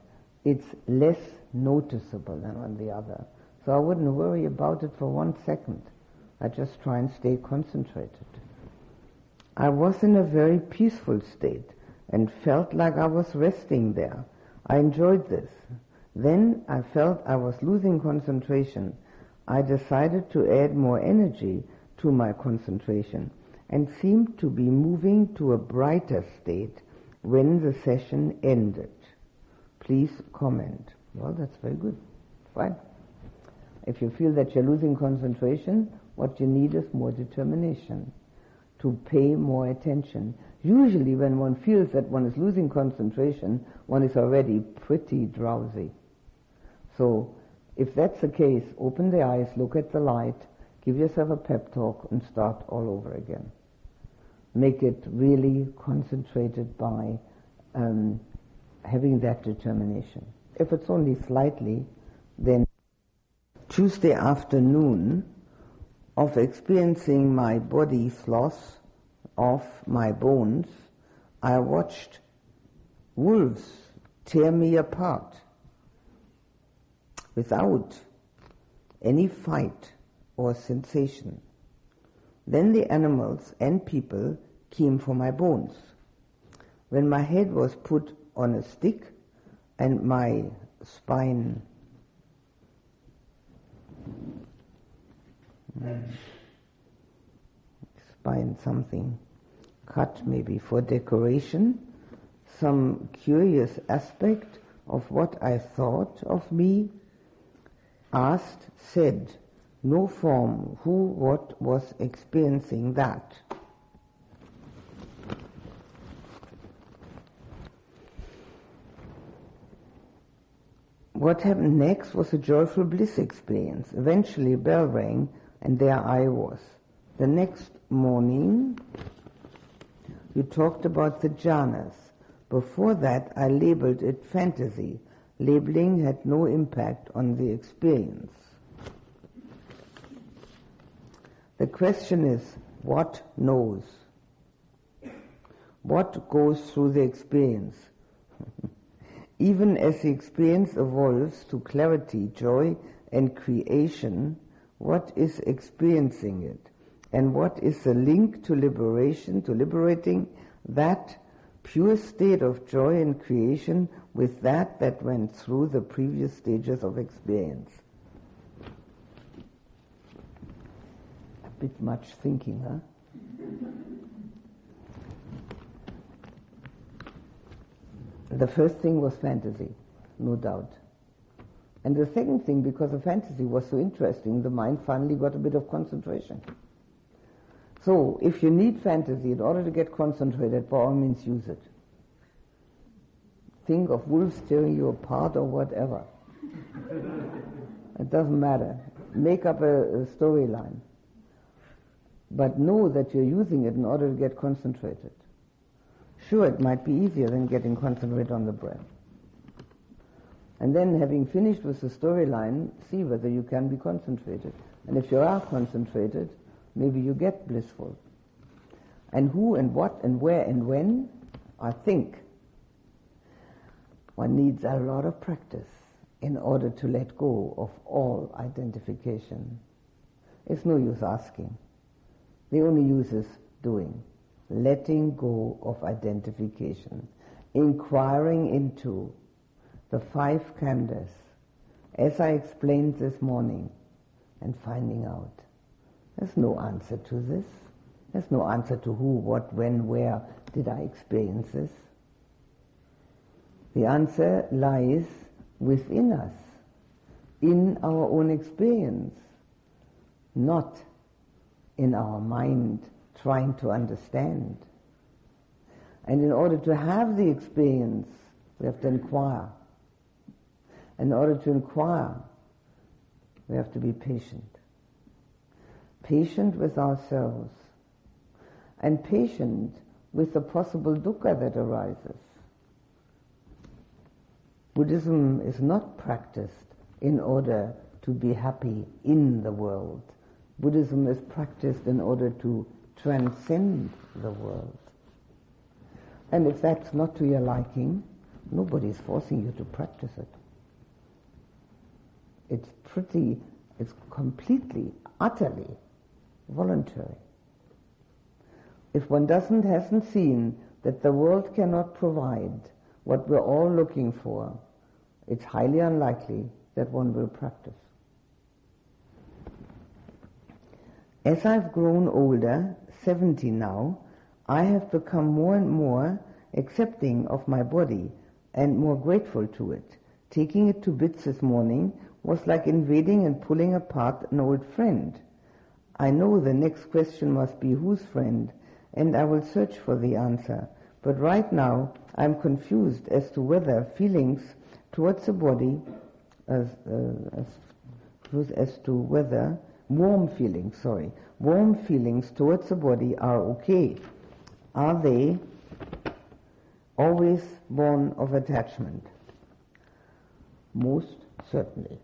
it's less noticeable than on the other. So I wouldn't worry about it for one second. I just try and stay concentrated. I was in a very peaceful state and felt like I was resting there. I enjoyed this. Then I felt I was losing concentration. I decided to add more energy to my concentration and seemed to be moving to a brighter state when the session ended. Please comment. Well, that's very good. Fine. If you feel that you're losing concentration, what you need is more determination to pay more attention. Usually when one feels that one is losing concentration, one is already pretty drowsy. So if that's the case, open the eyes, look at the light, give yourself a pep talk and start all over again. Make it really concentrated by um, having that determination. If it's only slightly, then Tuesday afternoon of experiencing my body's loss of my bones, I watched wolves tear me apart without any fight or sensation. Then the animals and people came for my bones. When my head was put on a stick and my spine spine something cut maybe for decoration, some curious aspect of what I thought of me, asked, said, no form, who, what was experiencing that. What happened next was a joyful bliss experience. Eventually bell rang and there I was. The next morning, you talked about the jhanas. Before that, I labeled it fantasy. Labeling had no impact on the experience. The question is, what knows? What goes through the experience? *laughs* Even as the experience evolves to clarity, joy, and creation, what is experiencing it? And what is the link to liberation, to liberating that pure state of joy and creation with that that went through the previous stages of experience? A bit much thinking, huh? The first thing was fantasy, no doubt. And the second thing, because the fantasy was so interesting, the mind finally got a bit of concentration. So, if you need fantasy in order to get concentrated, by all means use it. Think of wolves tearing you apart or whatever. it doesn't matter. Make up a, a storyline. But know that you're using it in order to get concentrated. Sure, it might be easier than getting concentrated on the breath. And then having finished with the storyline, see whether you can be concentrated. And if you are concentrated, maybe you get blissful. And who and what and where and when, I think one needs a lot of practice in order to let go of all identification. It's no use asking. The only use is doing. Letting go of identification. Inquiring into the five khandhas, as I explained this morning, and finding out. There's no answer to this. There's no answer to who, what, when, where did I experience this. The answer lies within us, in our own experience, not in our mind trying to understand. And in order to have the experience, we have to inquire. In order to inquire, we have to be patient. Patient with ourselves and patient with the possible dukkha that arises. Buddhism is not practiced in order to be happy in the world. Buddhism is practiced in order to transcend the world. And if that's not to your liking, nobody is forcing you to practice it it's pretty, it's completely, utterly voluntary. If one doesn't, hasn't seen that the world cannot provide what we're all looking for, it's highly unlikely that one will practice. As I've grown older, 70 now, I have become more and more accepting of my body and more grateful to it. Taking it to bits this morning was like invading and pulling apart an old friend. I know the next question must be whose friend, and I will search for the answer. But right now, I'm confused as to whether feelings towards the body, as, uh, as, as to whether warm feelings, sorry, warm feelings towards the body are okay. Are they always born of attachment? Most certainly.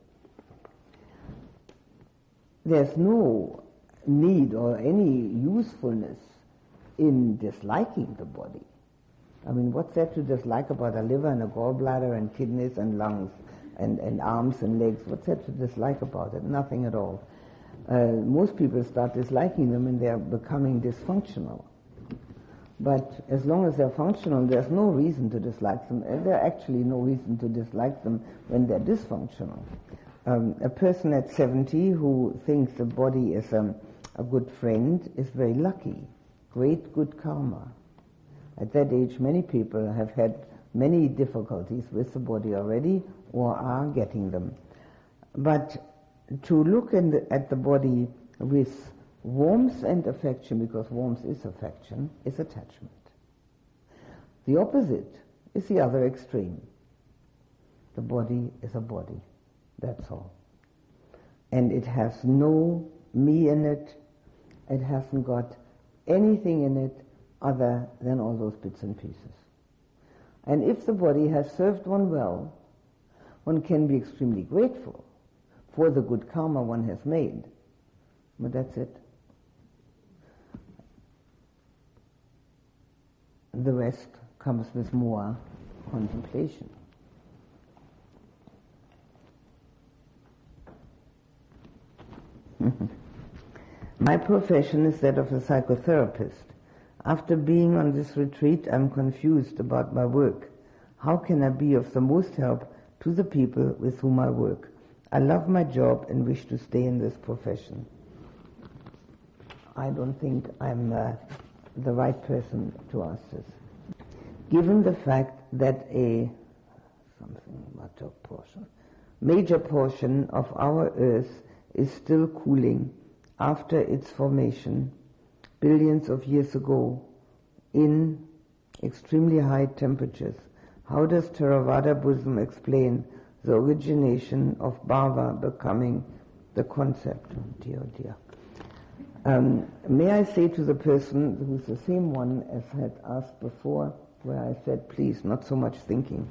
There's no need or any usefulness in disliking the body. I mean, what's there to dislike about a liver and a gallbladder and kidneys and lungs and, and arms and legs? What's there to dislike about it? Nothing at all. Uh, most people start disliking them and they're becoming dysfunctional. But as long as they're functional, there's no reason to dislike them. And there's actually no reason to dislike them when they're dysfunctional. Um, a person at 70 who thinks the body is um, a good friend is very lucky. Great good karma. At that age, many people have had many difficulties with the body already or are getting them. But to look the, at the body with warmth and affection, because warmth is affection, is attachment. The opposite is the other extreme. The body is a body. That's all. And it has no me in it. It hasn't got anything in it other than all those bits and pieces. And if the body has served one well, one can be extremely grateful for the good karma one has made. But that's it. The rest comes with more contemplation. *laughs* My profession is that of a psychotherapist. After being on this retreat, I'm confused about my work. How can I be of the most help to the people with whom I work? I love my job and wish to stay in this profession. I don't think I'm uh, the right person to ask this. Given the fact that a something portion, major portion of our Earth is still cooling after its formation billions of years ago in extremely high temperatures. How does Theravada Buddhism explain the origination of bhava becoming the concept? Oh dear, oh dear. Um, may I say to the person who's the same one as I had asked before, where I said, please, not so much thinking.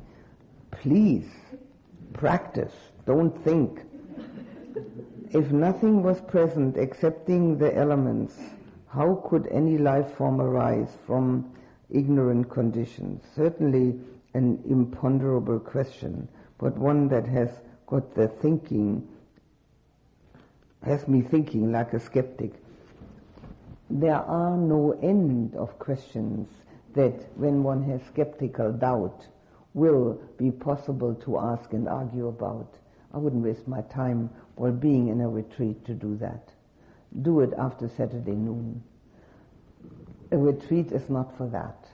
Please, practice, don't think. If nothing was present excepting the elements, how could any life form arise from ignorant conditions? Certainly an imponderable question, but one that has got the thinking, has me thinking like a skeptic. There are no end of questions that when one has skeptical doubt will be possible to ask and argue about. I wouldn't waste my time while being in a retreat to do that. Do it after Saturday noon. A retreat is not for that.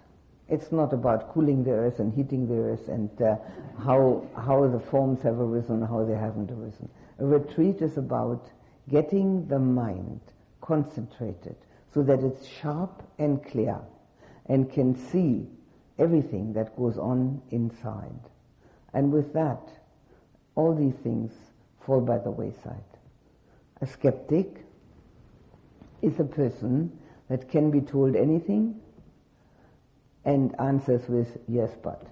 It's not about cooling the earth and heating the earth and uh, how, how the forms have arisen, how they haven't arisen. A retreat is about getting the mind concentrated so that it's sharp and clear and can see everything that goes on inside. And with that, all these things fall by the wayside. A skeptic is a person that can be told anything and answers with yes but.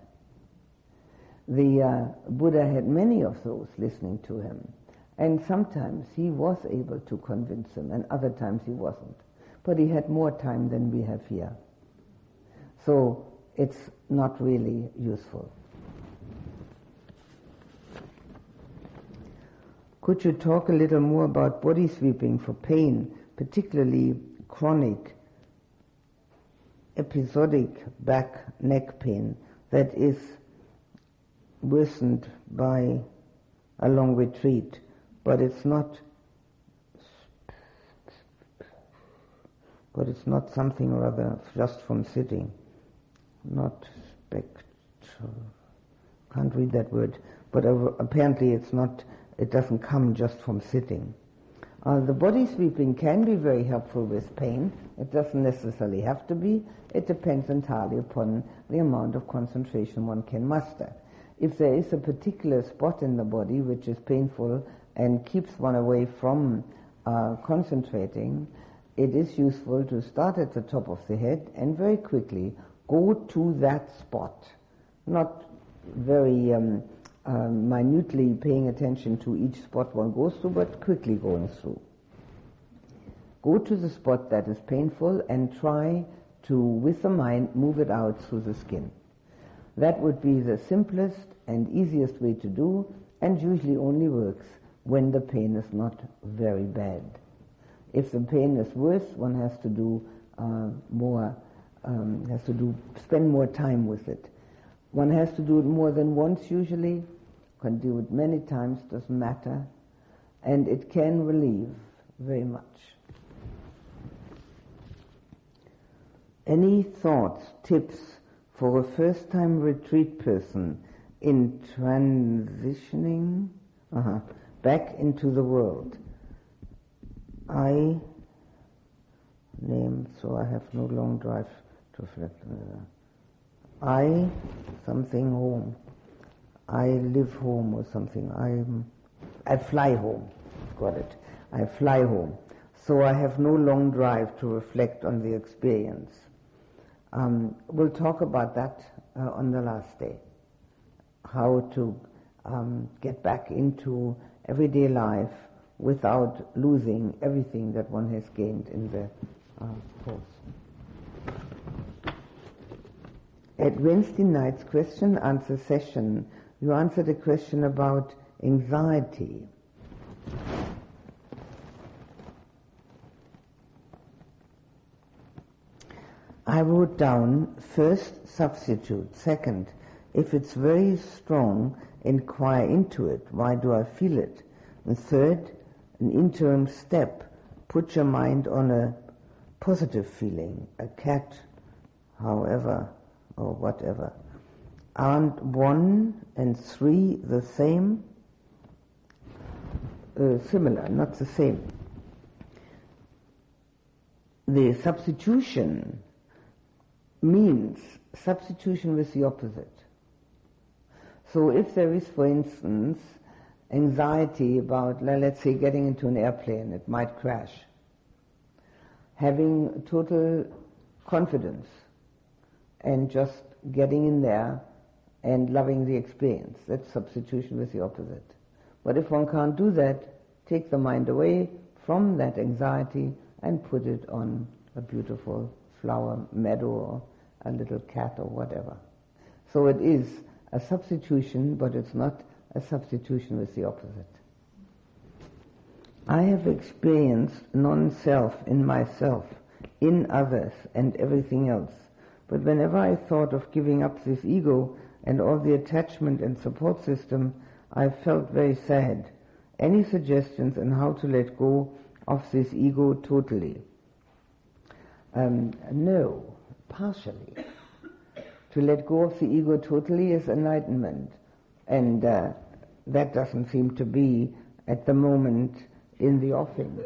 The uh, Buddha had many of those listening to him, and sometimes he was able to convince them, and other times he wasn't. But he had more time than we have here. So it's not really useful. Could you talk a little more about body sweeping for pain, particularly chronic episodic back neck pain that is worsened by a long retreat, but it's not but it's not something or other just from sitting, not spectral. Can't read that word, but apparently it's not. It doesn't come just from sitting. Uh, the body sweeping can be very helpful with pain. It doesn't necessarily have to be. It depends entirely upon the amount of concentration one can muster. If there is a particular spot in the body which is painful and keeps one away from uh, concentrating, it is useful to start at the top of the head and very quickly go to that spot. Not very um, uh, minutely paying attention to each spot one goes through, but quickly going through. Go to the spot that is painful and try to, with the mind, move it out through the skin. That would be the simplest and easiest way to do, and usually only works when the pain is not very bad. If the pain is worse, one has to do uh, more, um, has to do spend more time with it. One has to do it more than once usually, can do it many times, doesn't matter, and it can relieve very much. Any thoughts, tips for a first time retreat person in transitioning uh-huh, back into the world? I name, so I have no long drive to reflect. I something home. I live home or something. I I fly home. Got it. I fly home. So I have no long drive to reflect on the experience. Um, we'll talk about that uh, on the last day. How to um, get back into everyday life without losing everything that one has gained in the uh, course. At Wednesday night's question answer session, you answered a question about anxiety. I wrote down first substitute, second, if it's very strong, inquire into it. Why do I feel it? And third, an interim step. Put your mind on a positive feeling, a cat, however, or whatever. Aren't one and three the same? Uh, similar, not the same. The substitution means substitution with the opposite. So if there is, for instance, anxiety about, let's say, getting into an airplane, it might crash. Having total confidence and just getting in there and loving the experience. That's substitution with the opposite. But if one can't do that, take the mind away from that anxiety and put it on a beautiful flower meadow or a little cat or whatever. So it is a substitution, but it's not a substitution with the opposite. I have experienced non-self in myself, in others, and everything else. But whenever I thought of giving up this ego and all the attachment and support system, I felt very sad. Any suggestions on how to let go of this ego totally? Um, no, partially. to let go of the ego totally is enlightenment. And uh, that doesn't seem to be at the moment in the offing.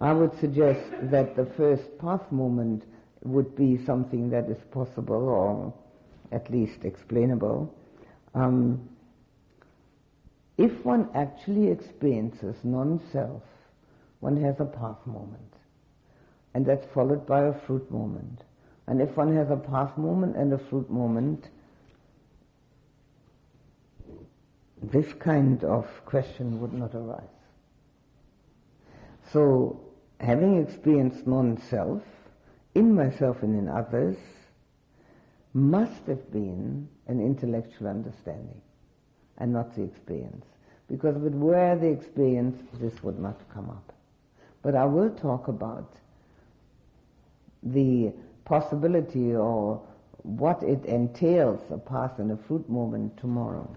I would suggest that the first path moment would be something that is possible or at least explainable. Um, if one actually experiences non-self, one has a path moment. And that's followed by a fruit moment. And if one has a path moment and a fruit moment, this kind of question would not arise. So, having experienced non-self, in myself and in others, must have been an intellectual understanding and not the experience. Because if it were the experience, this would not come up. But I will talk about the possibility or what it entails, a path and a fruit moment tomorrow.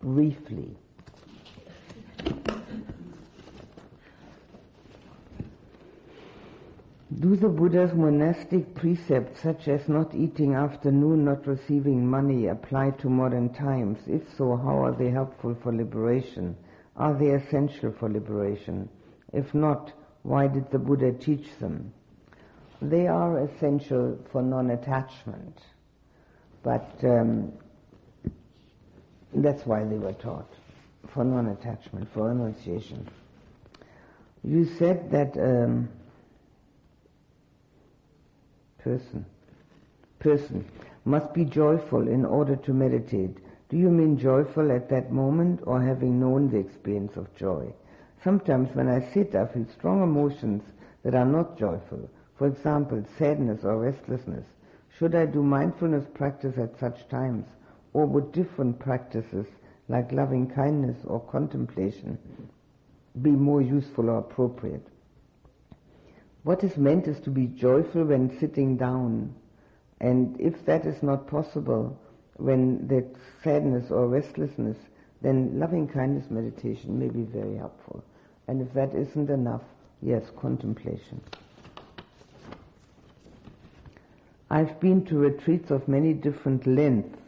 Briefly. Do the Buddha's monastic precepts, such as not eating after noon, not receiving money, apply to modern times? If so, how are they helpful for liberation? Are they essential for liberation? If not, why did the Buddha teach them? They are essential for non-attachment, but um, that's why they were taught, for non-attachment, for renunciation. You said that um, person, person must be joyful in order to meditate. Do you mean joyful at that moment or having known the experience of joy? Sometimes when I sit, I feel strong emotions that are not joyful. For example, sadness or restlessness. Should I do mindfulness practice at such times? Or would different practices like loving kindness or contemplation be more useful or appropriate? What is meant is to be joyful when sitting down. And if that is not possible, when that sadness or restlessness, then loving kindness meditation may be very helpful. And if that isn't enough, yes, contemplation. I've been to retreats of many different lengths,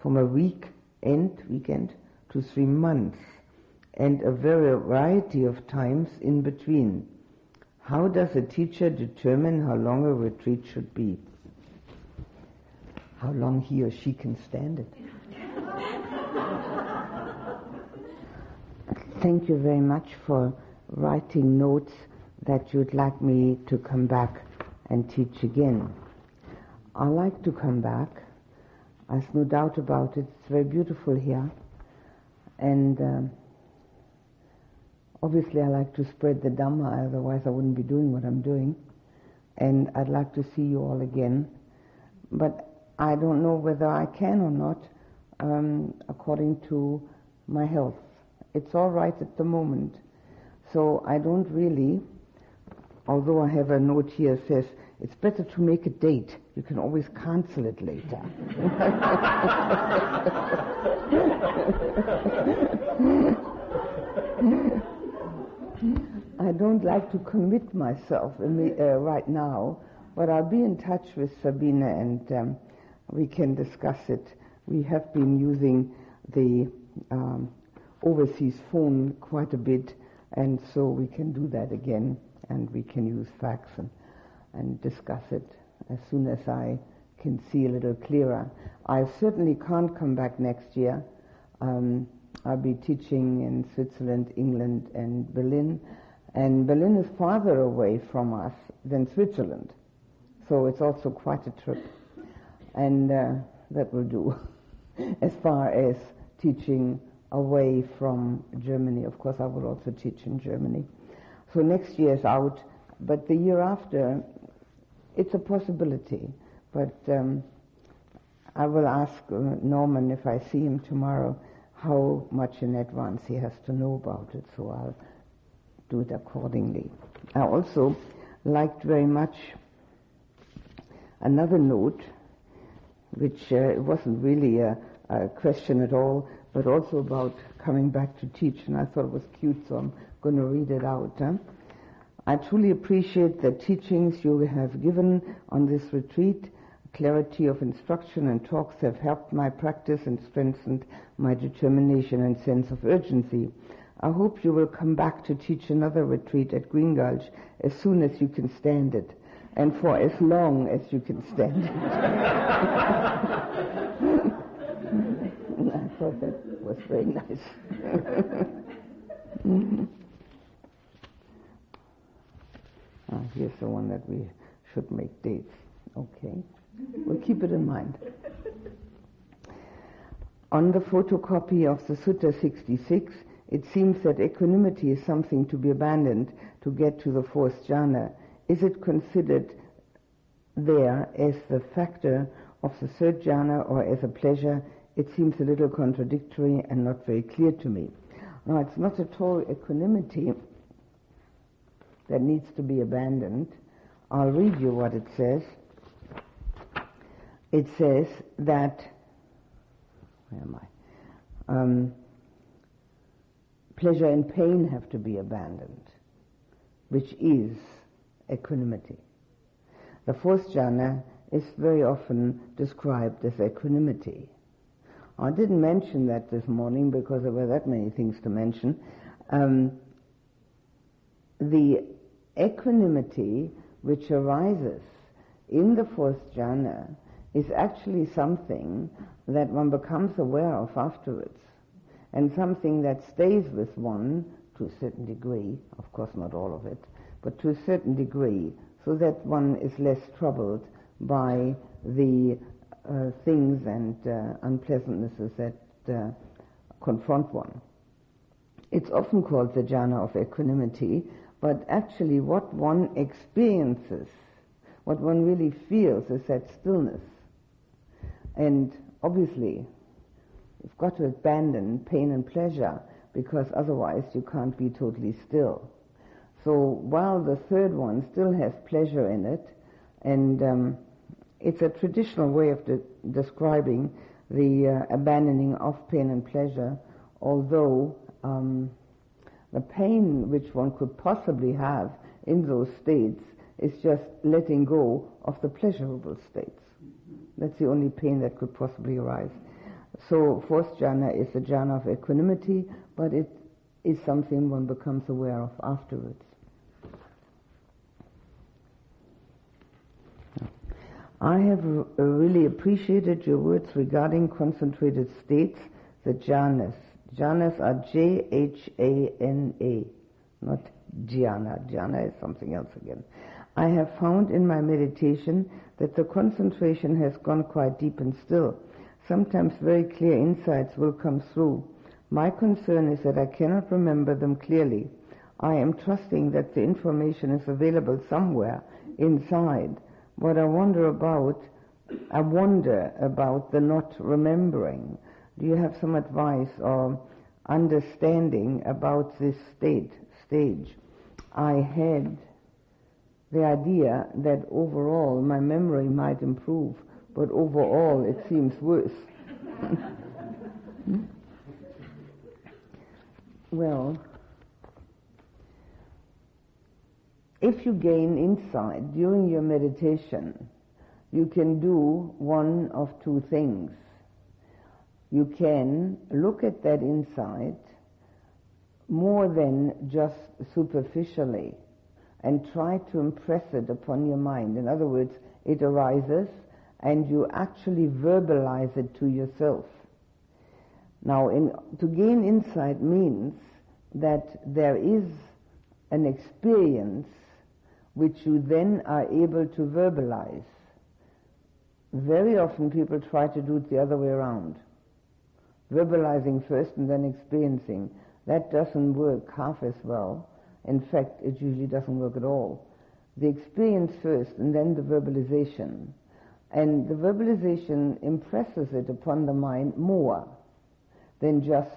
from a week end, weekend, to three months, and a variety of times in between. How does a teacher determine how long a retreat should be? How long he or she can stand it. Thank you very much for writing notes that you'd like me to come back and teach again. I like to come back. There's no doubt about it. It's very beautiful here. And um, obviously I like to spread the Dhamma, otherwise I wouldn't be doing what I'm doing. And I'd like to see you all again. But I don't know whether I can or not, um, according to my health. It's all right at the moment. So I don't really, although I have a note here says, it's better to make a date. You can always cancel it later. *laughs* don't like to commit myself uh, right now, but I'll be in touch with Sabina and um, we can discuss it. We have been using the um, overseas phone quite a bit, and so we can do that again, and we can use fax and, and discuss it as soon as I can see a little clearer. I certainly can't come back next year. Um, I'll be teaching in Switzerland, England, and Berlin. And Berlin is farther away from us than Switzerland. So it's also quite a trip and uh, that will do. *laughs* as far as teaching away from Germany, of course, I will also teach in Germany. So next year is out, but the year after, it's a possibility. But um, I will ask uh, Norman if I see him tomorrow how much in advance he has to know about it, so I'll do it accordingly. I also liked very much another note which uh, wasn't really a, a, question at all, but also about coming back to teach, and I thought it was cute, so I'm going to read it out. Huh? I truly appreciate the teachings you have given on this retreat. Clarity of instruction and talks have helped my practice and strengthened my determination and sense of urgency. I hope you will come back to teach another retreat at Green Gulch as soon as you can stand it and for as long as you can stand it. *laughs* I thought that was very nice. *laughs* ah, here's the one that we should make dates. Okay. We'll keep it in mind. On the photocopy of the Sutta 66, it seems that equanimity is something to be abandoned to get to the fourth jhana is it considered there as the factor of the third jhana or as a pleasure it seems a little contradictory and not very clear to me. Now, it's not at all equanimity that needs to be abandoned. I'll read you what it says. It says that, where am I? Um, pleasure and pain have to be abandoned, which is equanimity. The fourth jhana is very often described as equanimity. I didn't mention that this morning because there were that many things to mention. Um, the equanimity which arises in the fourth jhana is actually something that one becomes aware of afterwards and something that stays with one to a certain degree, of course not all of it, but to a certain degree, so that one is less troubled by the uh, things and uh, unpleasantnesses that uh, confront one. It's often called the jhana of equanimity, but actually what one experiences, what one really feels is that stillness. And obviously, you've got to abandon pain and pleasure because otherwise you can't be totally still. So while the third one still has pleasure in it, and um, it's a traditional way of de- describing the uh, abandoning of pain and pleasure, although um, the pain which one could possibly have in those states is just letting go of the pleasurable states. That's the only pain that could possibly arise. So fourth jhana is a jhana of equanimity, but it is something one becomes aware of afterwards. I have uh, really appreciated your words regarding concentrated states, the jhanas. Jhanas are J-H-A-N-A, not jhana. Jhana is something else again. I have found in my meditation that the concentration has gone quite deep and still. Sometimes very clear insights will come through. My concern is that I cannot remember them clearly. I am trusting that the information is available somewhere inside what I wonder about, I wonder about the not remembering. Do you have some advice or understanding about this state, stage? I had the idea that overall my memory might improve, but overall it seems worse. *laughs* well, if you gain insight during your meditation, you can do one of two things. You can look at that insight more than just superficially and try to impress it upon your mind. In other words, it arises and you actually verbalize it to yourself. Now, in, to gain insight means that there is an experience which you then are able to verbalize. Very often people try to do it the other way around. Verbalizing first and then experiencing. That doesn't work half as well. In fact, it usually doesn't work at all. The experience first and then the verbalization. And the verbalization impresses it upon the mind more than just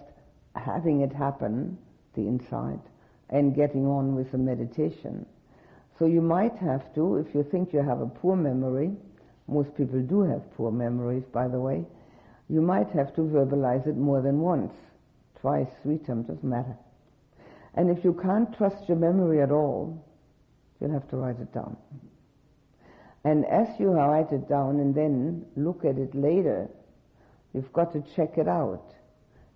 having it happen, the insight, and getting on with the meditation. So you might have to, if you think you have a poor memory, most people do have poor memories, by the way, you might have to verbalize it more than once, twice, three times, doesn't matter. And if you can't trust your memory at all, you'll have to write it down. And as you write it down and then look at it later, you've got to check it out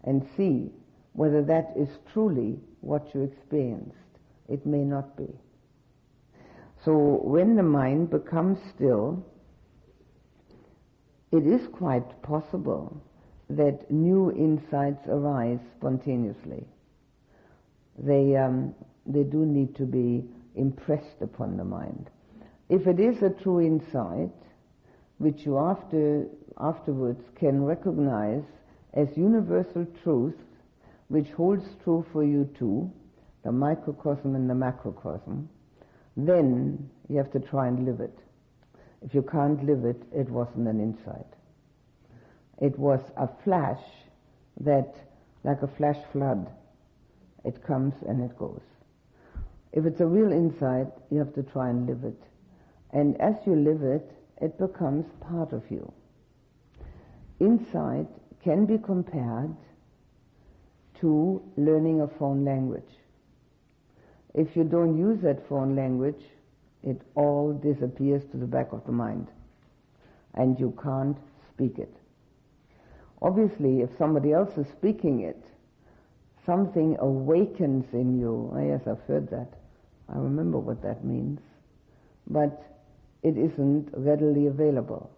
and see whether that is truly what you experienced. It may not be. So when the mind becomes still, it is quite possible that new insights arise spontaneously. They, um, they do need to be impressed upon the mind. If it is a true insight, which you after, afterwards can recognize as universal truth, which holds true for you too, the microcosm and the macrocosm, then you have to try and live it. If you can't live it, it wasn't an insight. It was a flash that, like a flash flood, it comes and it goes. If it's a real insight, you have to try and live it. And as you live it, it becomes part of you. Insight can be compared to learning a foreign language. If you don't use that foreign language, it all disappears to the back of the mind. And you can't speak it. Obviously, if somebody else is speaking it, something awakens in you. Oh, yes, I've heard that. I remember what that means. But it isn't readily available.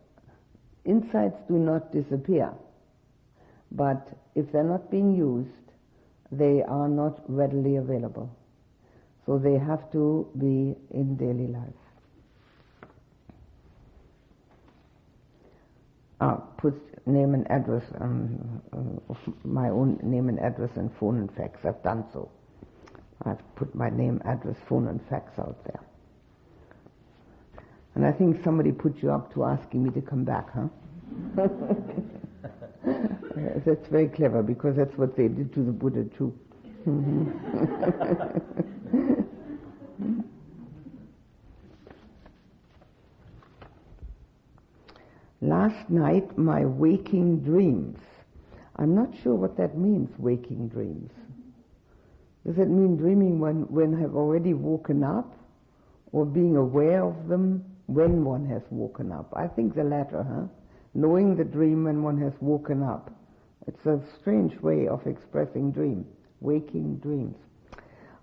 Insights do not disappear. But if they're not being used, they are not readily available. So they have to be in daily life. Ah, put name and address, um, uh, my own name and address and phone and fax. I've done so. I've put my name, address, phone and fax out there. And I think somebody put you up to asking me to come back, huh? *laughs* that's very clever because that's what they did to the Buddha too. Mm-hmm. *laughs* Last night, my waking dreams. I'm not sure what that means, waking dreams. Does it mean dreaming when, when I've already woken up? Or being aware of them when one has woken up? I think the latter, huh? Knowing the dream when one has woken up. It's a strange way of expressing dream, waking dreams.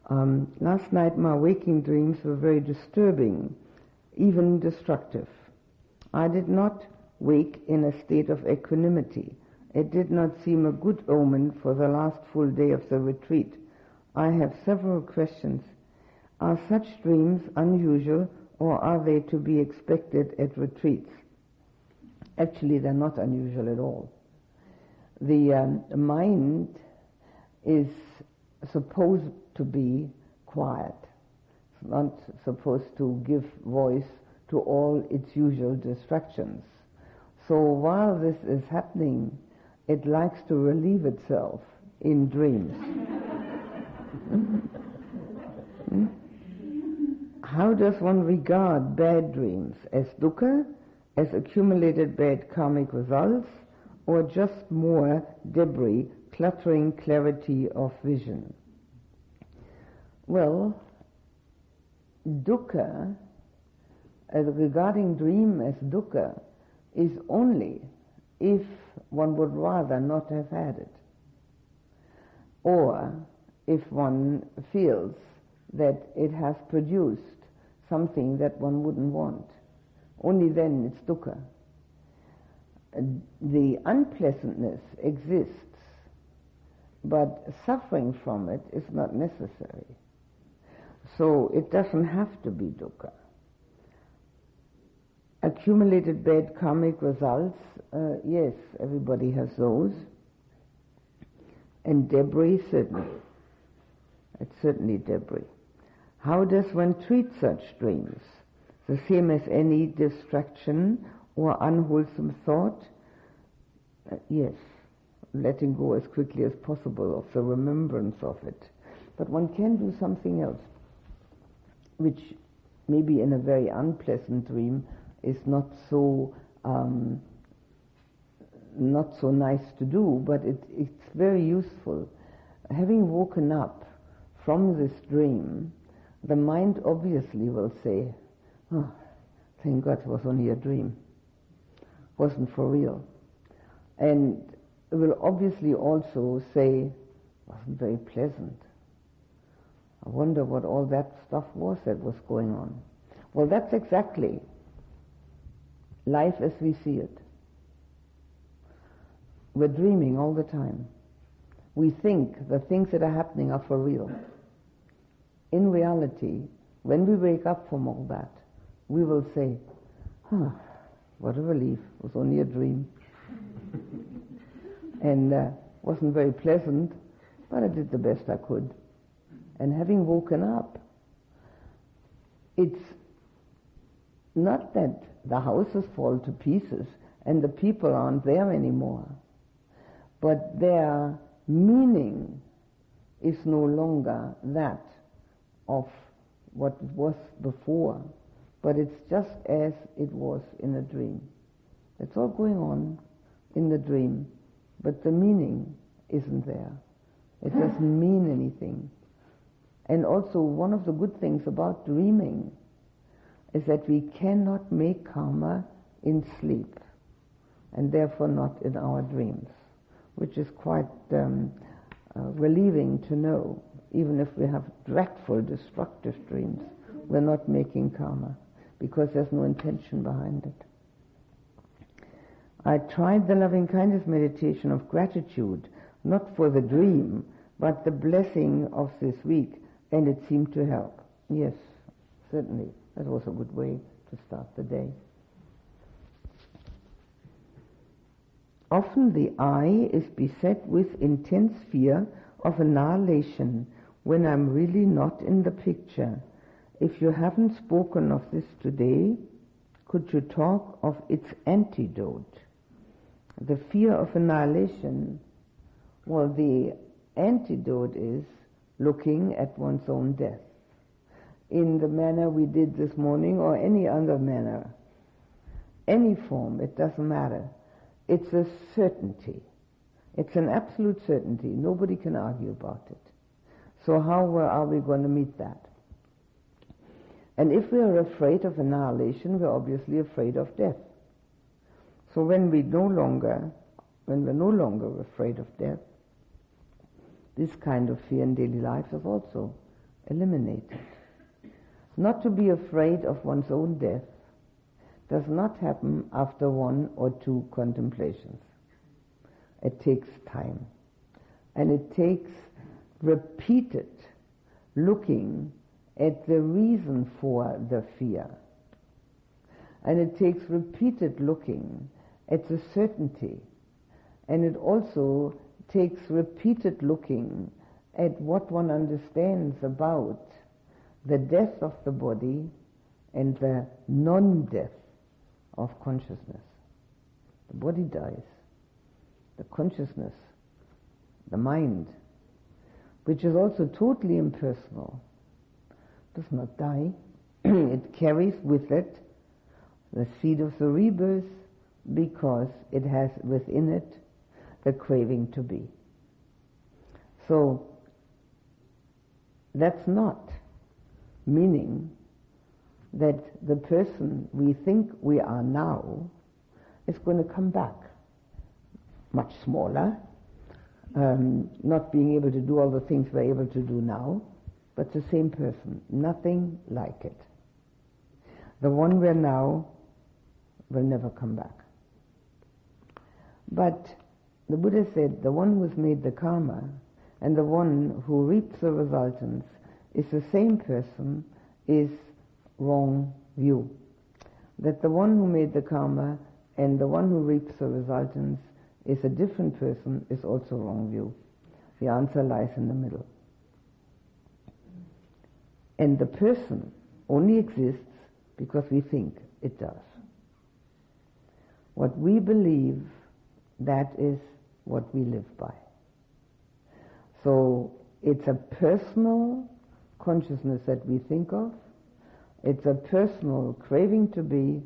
Um, last night my waking dreams were very disturbing, even destructive. I did not wake in a state of equanimity. It did not seem a good omen for the last full day of the retreat. I have several questions. Are such dreams unusual or are they to be expected at retreats? Actually, they're not unusual at all. The um, mind is supposed to be quiet. It's not supposed to give voice to all its usual distractions. So while this is happening, it likes to relieve itself in dreams. *laughs* How does one regard bad dreams? As dukkha, as accumulated bad karmic results, or just more debris cluttering clarity of vision? Well, dukkha, uh, regarding dream as dukkha, is only if one would rather not have had it. Or if one feels that it has produced something that one wouldn't want. Only then it's dukkha. The unpleasantness exists, but suffering from it is not necessary. So it doesn't have to be dukkha accumulated bad karmic results, uh, yes, everybody has those. And debris, certainly. It's certainly debris. How does one treat such dreams? The same as any distraction or unwholesome thought? Uh, yes, letting go as quickly as possible of the remembrance of it. But one can do something else, which maybe in a very unpleasant dream is not so um, not so nice to do, but it, it's very useful. Having woken up from this dream, the mind obviously will say, oh, thank God it was only a dream. Wasn't for real. And it will obviously also say, wasn't very pleasant. I wonder what all that stuff was that was going on. Well, that's exactly life as we see it. We're dreaming all the time. We think the things that are happening are for real. In reality, when we wake up from all that, we will say, oh, what a relief, it was only a dream. *laughs* and uh, wasn't very pleasant, but I did the best I could. And having woken up, it's not that the houses fall to pieces and the people aren't there anymore. But their meaning is no longer that of what was before, but it's just as it was in a dream. It's all going on in the dream, but the meaning isn't there. It doesn't *gasps* mean anything. And also, one of the good things about dreaming is that we cannot make karma in sleep, and therefore not in our dreams, which is quite um, uh, relieving to know. Even if we have dreadful, destructive dreams, we're not making karma because there's no intention behind it. I tried the loving kindness meditation of gratitude, not for the dream, but the blessing of this week, and it seemed to help. Yes, certainly. That was a good way to start the day. Often the I is beset with intense fear of annihilation when I'm really not in the picture. If you haven't spoken of this today, could you talk of its antidote? The fear of annihilation, well, the antidote is looking at one's own death in the manner we did this morning or any other manner. Any form, it doesn't matter. It's a certainty. It's an absolute certainty. Nobody can argue about it. So how are we going to meet that? And if we are afraid of annihilation, we're obviously afraid of death. So when we no longer, when we're no longer afraid of death, this kind of fear in daily life is also eliminated. Not to be afraid of one's own death does not happen after one or two contemplations. It takes time. And it takes repeated looking at the reason for the fear. And it takes repeated looking at the certainty. And it also takes repeated looking at what one understands about the death of the body and the non-death of consciousness. The body dies. The consciousness, the mind, which is also totally impersonal, does not die. *clears throat* it carries with it the seed of the rebirth because it has within it the craving to be. So that's not meaning that the person we think we are now is going to come back much smaller, um, not being able to do all the things we're able to do now, but the same person, nothing like it. The one we're now will never come back. But the Buddha said the one who's made the karma and the one who reaps the resultants is the same person is wrong view. That the one who made the karma and the one who reaps the resultants is a different person is also wrong view. The answer lies in the middle. And the person only exists because we think it does. What we believe, that is what we live by. So it's a personal consciousness that we think of. It's a personal craving to be,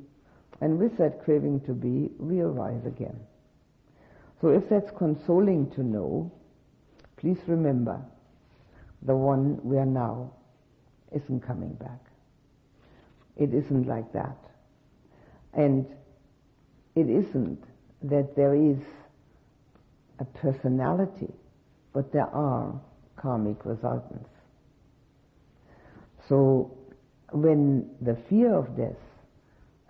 and with that craving to be, we arise again. So if that's consoling to know, please remember the one we are now isn't coming back. It isn't like that. And it isn't that there is a personality, but there are karmic resultants. So when the fear of death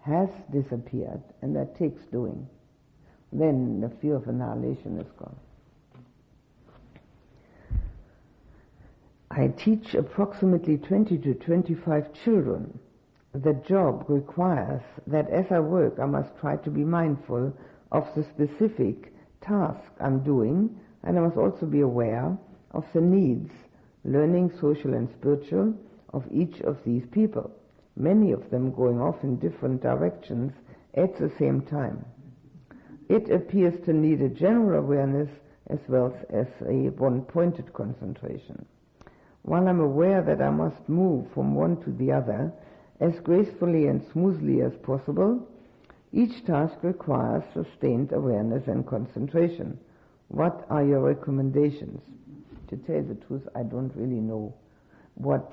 has disappeared, and that takes doing, then the fear of annihilation is gone. I teach approximately 20 to 25 children. The job requires that as I work, I must try to be mindful of the specific task I'm doing, and I must also be aware of the needs, learning, social and spiritual, of each of these people, many of them going off in different directions at the same time. It appears to need a general awareness as well as a one-pointed concentration. While I'm aware that I must move from one to the other as gracefully and smoothly as possible, each task requires sustained awareness and concentration. What are your recommendations? To tell the truth, I don't really know what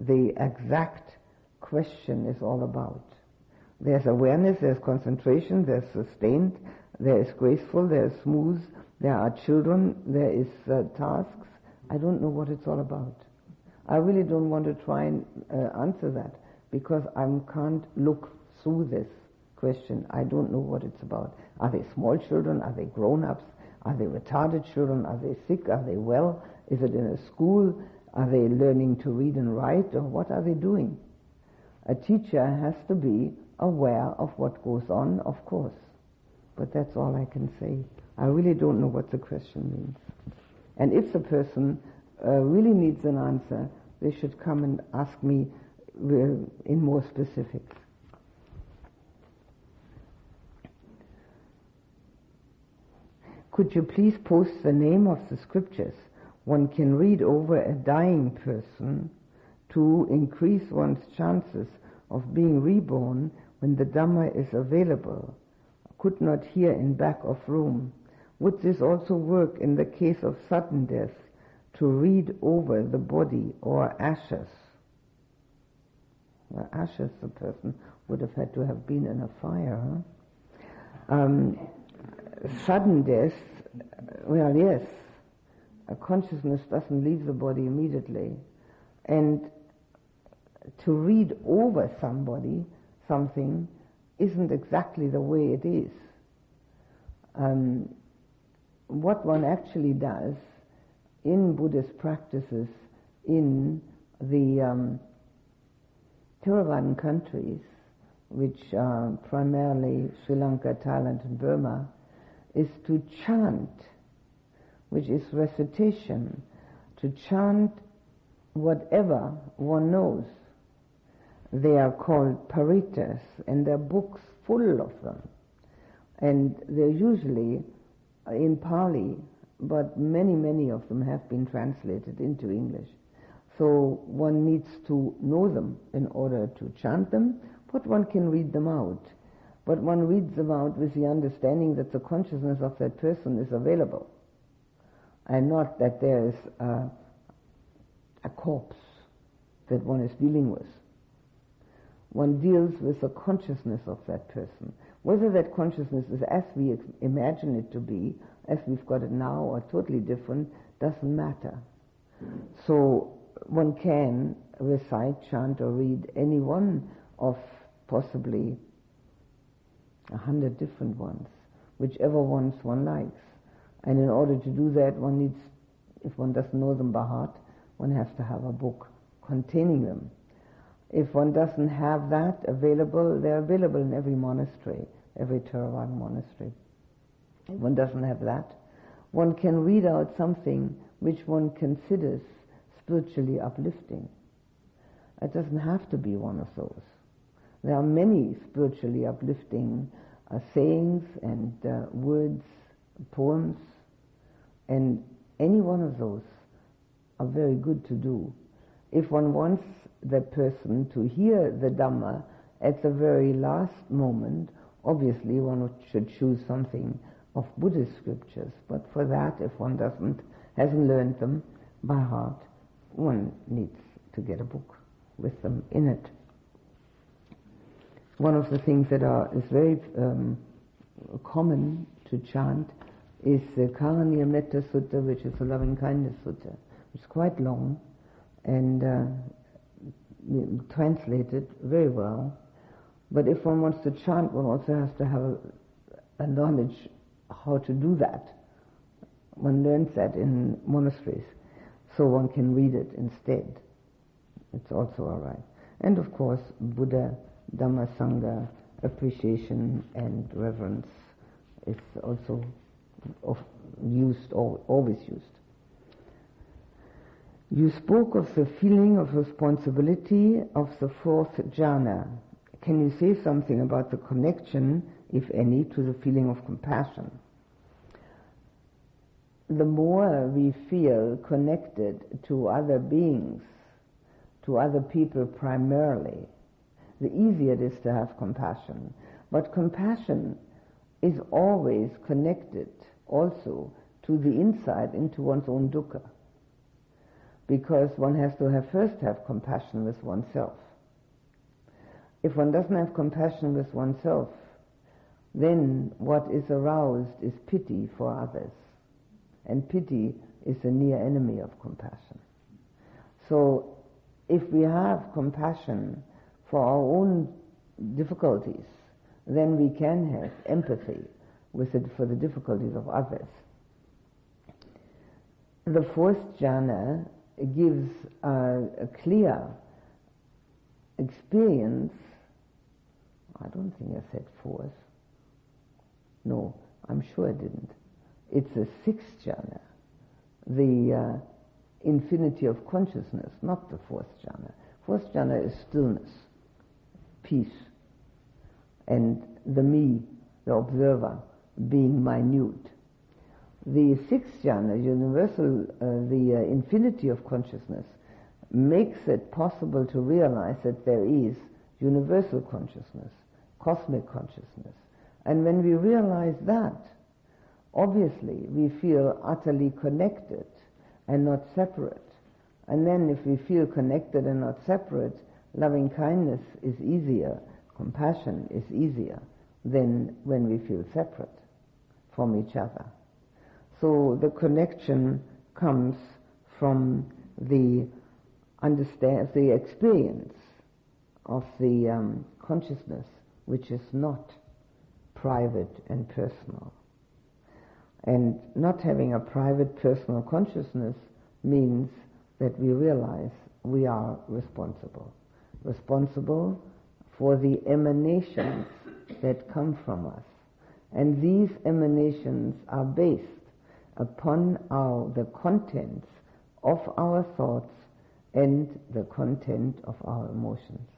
the exact question is all about. There's awareness, there's concentration, there's sustained, there is graceful, there is smooth, there are children, there is uh, tasks. I don't know what it's all about. I really don't want to try and uh, answer that because I can't look through this question. I don't know what it's about. Are they small children? Are they grown-ups? Are they retarded children? Are they sick? Are they well? Is it in a school? Are they learning to read and write? Or what are they doing? A teacher has to be aware of what goes on, of course. But that's all I can say. I really don't know what the question means. And if the person uh, really needs an answer, they should come and ask me uh, in more specifics. Could you please post the name of the scriptures one can read over a dying person to increase one's chances of being reborn when the Dhamma is available? Could not hear in back of room. Would this also work in the case of sudden death to read over the body or ashes? Well, ashes, the person would have had to have been in a fire. Huh? Um, sudden death, well, yes, a consciousness doesn't leave the body immediately. And to read over somebody, something, isn't exactly the way it is. Um, what one actually does in Buddhist practices in the um, Theravadan countries, which are primarily Sri Lanka, Thailand, and Burma, is to chant, which is recitation, to chant whatever one knows. They are called parittas, and there are books full of them. And they're usually in Pali, but many, many of them have been translated into English. So one needs to know them in order to chant them, but one can read them out. But one reads them out with the understanding that the consciousness of that person is available, and not that there is a, a corpse that one is dealing with. One deals with the consciousness of that person. Whether that consciousness is as we imagine it to be, as we've got it now, or totally different, doesn't matter. So one can recite, chant, or read any one of possibly a hundred different ones, whichever ones one likes. And in order to do that, one needs, if one doesn't know them by heart, one has to have a book containing them. If one doesn't have that available, they're available in every monastery, every Theravada monastery. If one doesn't have that, one can read out something which one considers spiritually uplifting. It doesn't have to be one of those. There are many spiritually uplifting uh, sayings and uh, words, poems, and any one of those are very good to do. If one wants the person to hear the Dhamma at the very last moment, obviously one should choose something of Buddhist scriptures. But for that, if one doesn't, hasn't learned them by heart, one needs to get a book with them in it. One of the things that are, is very um, common to chant is the Karaniya Metta Sutta, which is the Loving Kindness Sutta. It's quite long and uh, translated very well. But if one wants to chant, one also has to have a, a knowledge how to do that. One learns that in monasteries so one can read it instead. It's also all right. And of course, Buddha, Dhamma, Sangha, appreciation and reverence is also used, always used. You spoke of the feeling of responsibility of the fourth jhana. Can you say something about the connection if any, to the feeling of compassion. The more we feel connected to other beings, to other people primarily, the easier it is to have compassion. But compassion is always connected also to the insight into one's own dukkha. Because one has to have first have compassion with oneself. If one doesn't have compassion with oneself, then what is aroused is pity for others. And pity is a near enemy of compassion. So if we have compassion for our own difficulties, then we can have empathy with it for the difficulties of others. The fourth jhana gives a clear experience. I don't think I said fourth. No, I'm sure I didn't. It's a sixth jhana, the uh, infinity of consciousness, not the fourth jhana. Fourth jhana is stillness, peace, and the me, the observer, being minute. The sixth jhana, universal, uh, the uh, infinity of consciousness, makes it possible to realize that there is universal consciousness, cosmic consciousness. And when we realize that, obviously we feel utterly connected and not separate. And then if we feel connected and not separate, loving kindness is easier, compassion is easier than when we feel separate from each other. So the connection comes from the understand the experience of the um, consciousness which is not private and personal. And not having a private personal consciousness means that we realize we are responsible. Responsible for the emanations that come from us. And these emanations are based upon our, the contents of our thoughts and the content of our emotions.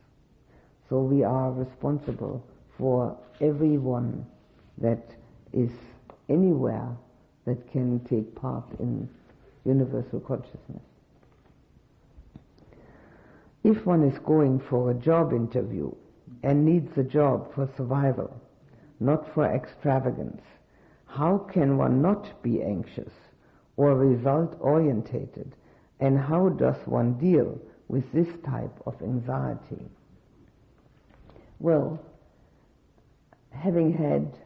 So we are responsible for everyone that is anywhere that can take part in universal consciousness. If one is going for a job interview and needs a job for survival, not for extravagance, how can one not be anxious or result orientated and how does one deal with this type of anxiety? Well, having had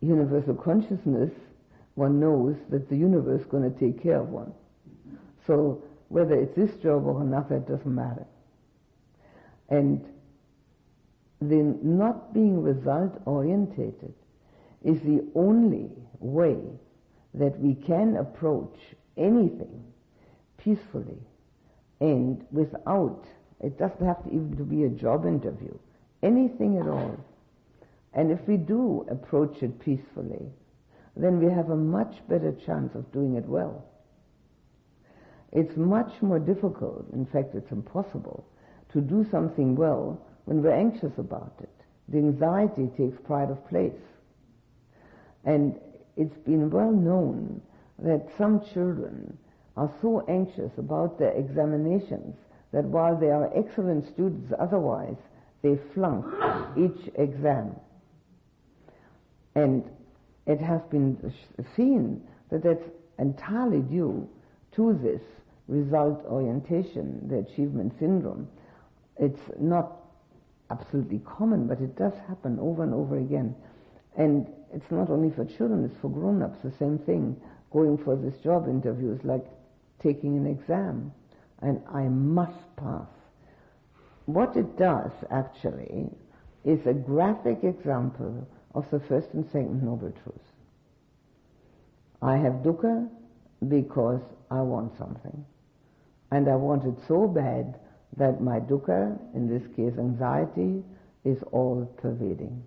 universal consciousness, one knows that the universe is going to take care of one. So whether it's this job or another, it doesn't matter. And the not being result orientated is the only way that we can approach anything peacefully and without, it doesn't have to even to be a job interview, anything at all and if we do approach it peacefully, then we have a much better chance of doing it well. It's much more difficult, in fact it's impossible, to do something well when we're anxious about it. The anxiety takes pride of place. And it's been well known that some children are so anxious about their examinations that while they are excellent students otherwise, they flunk each exam. And it has been seen that that's entirely due to this result orientation, the achievement syndrome. It's not absolutely common, but it does happen over and over again. And it's not only for children, it's for grown-ups, the same thing. Going for this job interview is like taking an exam, and I must pass. What it does, actually, is a graphic example of the first and second noble truths. I have dukkha because I want something. And I want it so bad that my dukkha, in this case anxiety, is all pervading.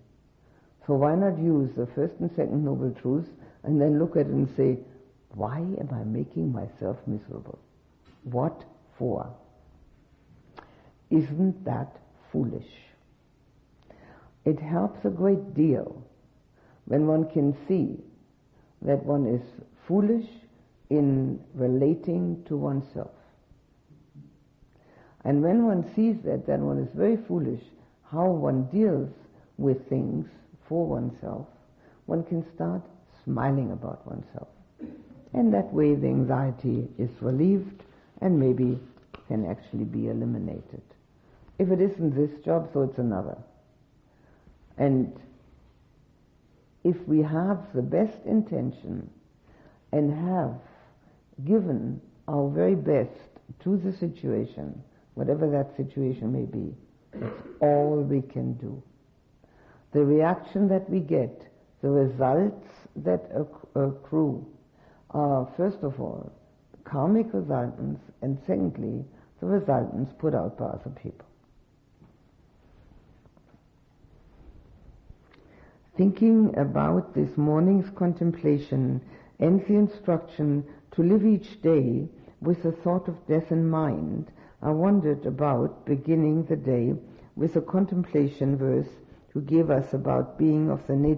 So why not use the first and second noble truths and then look at it and say, why am I making myself miserable? What for? Isn't that foolish? it helps a great deal when one can see that one is foolish in relating to oneself. And when one sees that, then one is very foolish how one deals with things for oneself. One can start smiling about oneself. And that way the anxiety is relieved and maybe can actually be eliminated. If it isn't this job, so it's another. And if we have the best intention and have given our very best to the situation, whatever that situation may be, that's all we can do. The reaction that we get, the results that accrue are, first of all, karmic resultants, and secondly, the resultants put out by other people. Thinking about this morning's contemplation and the instruction to live each day with the thought of death in mind, I wondered about beginning the day with a contemplation verse you gave us about being of the nature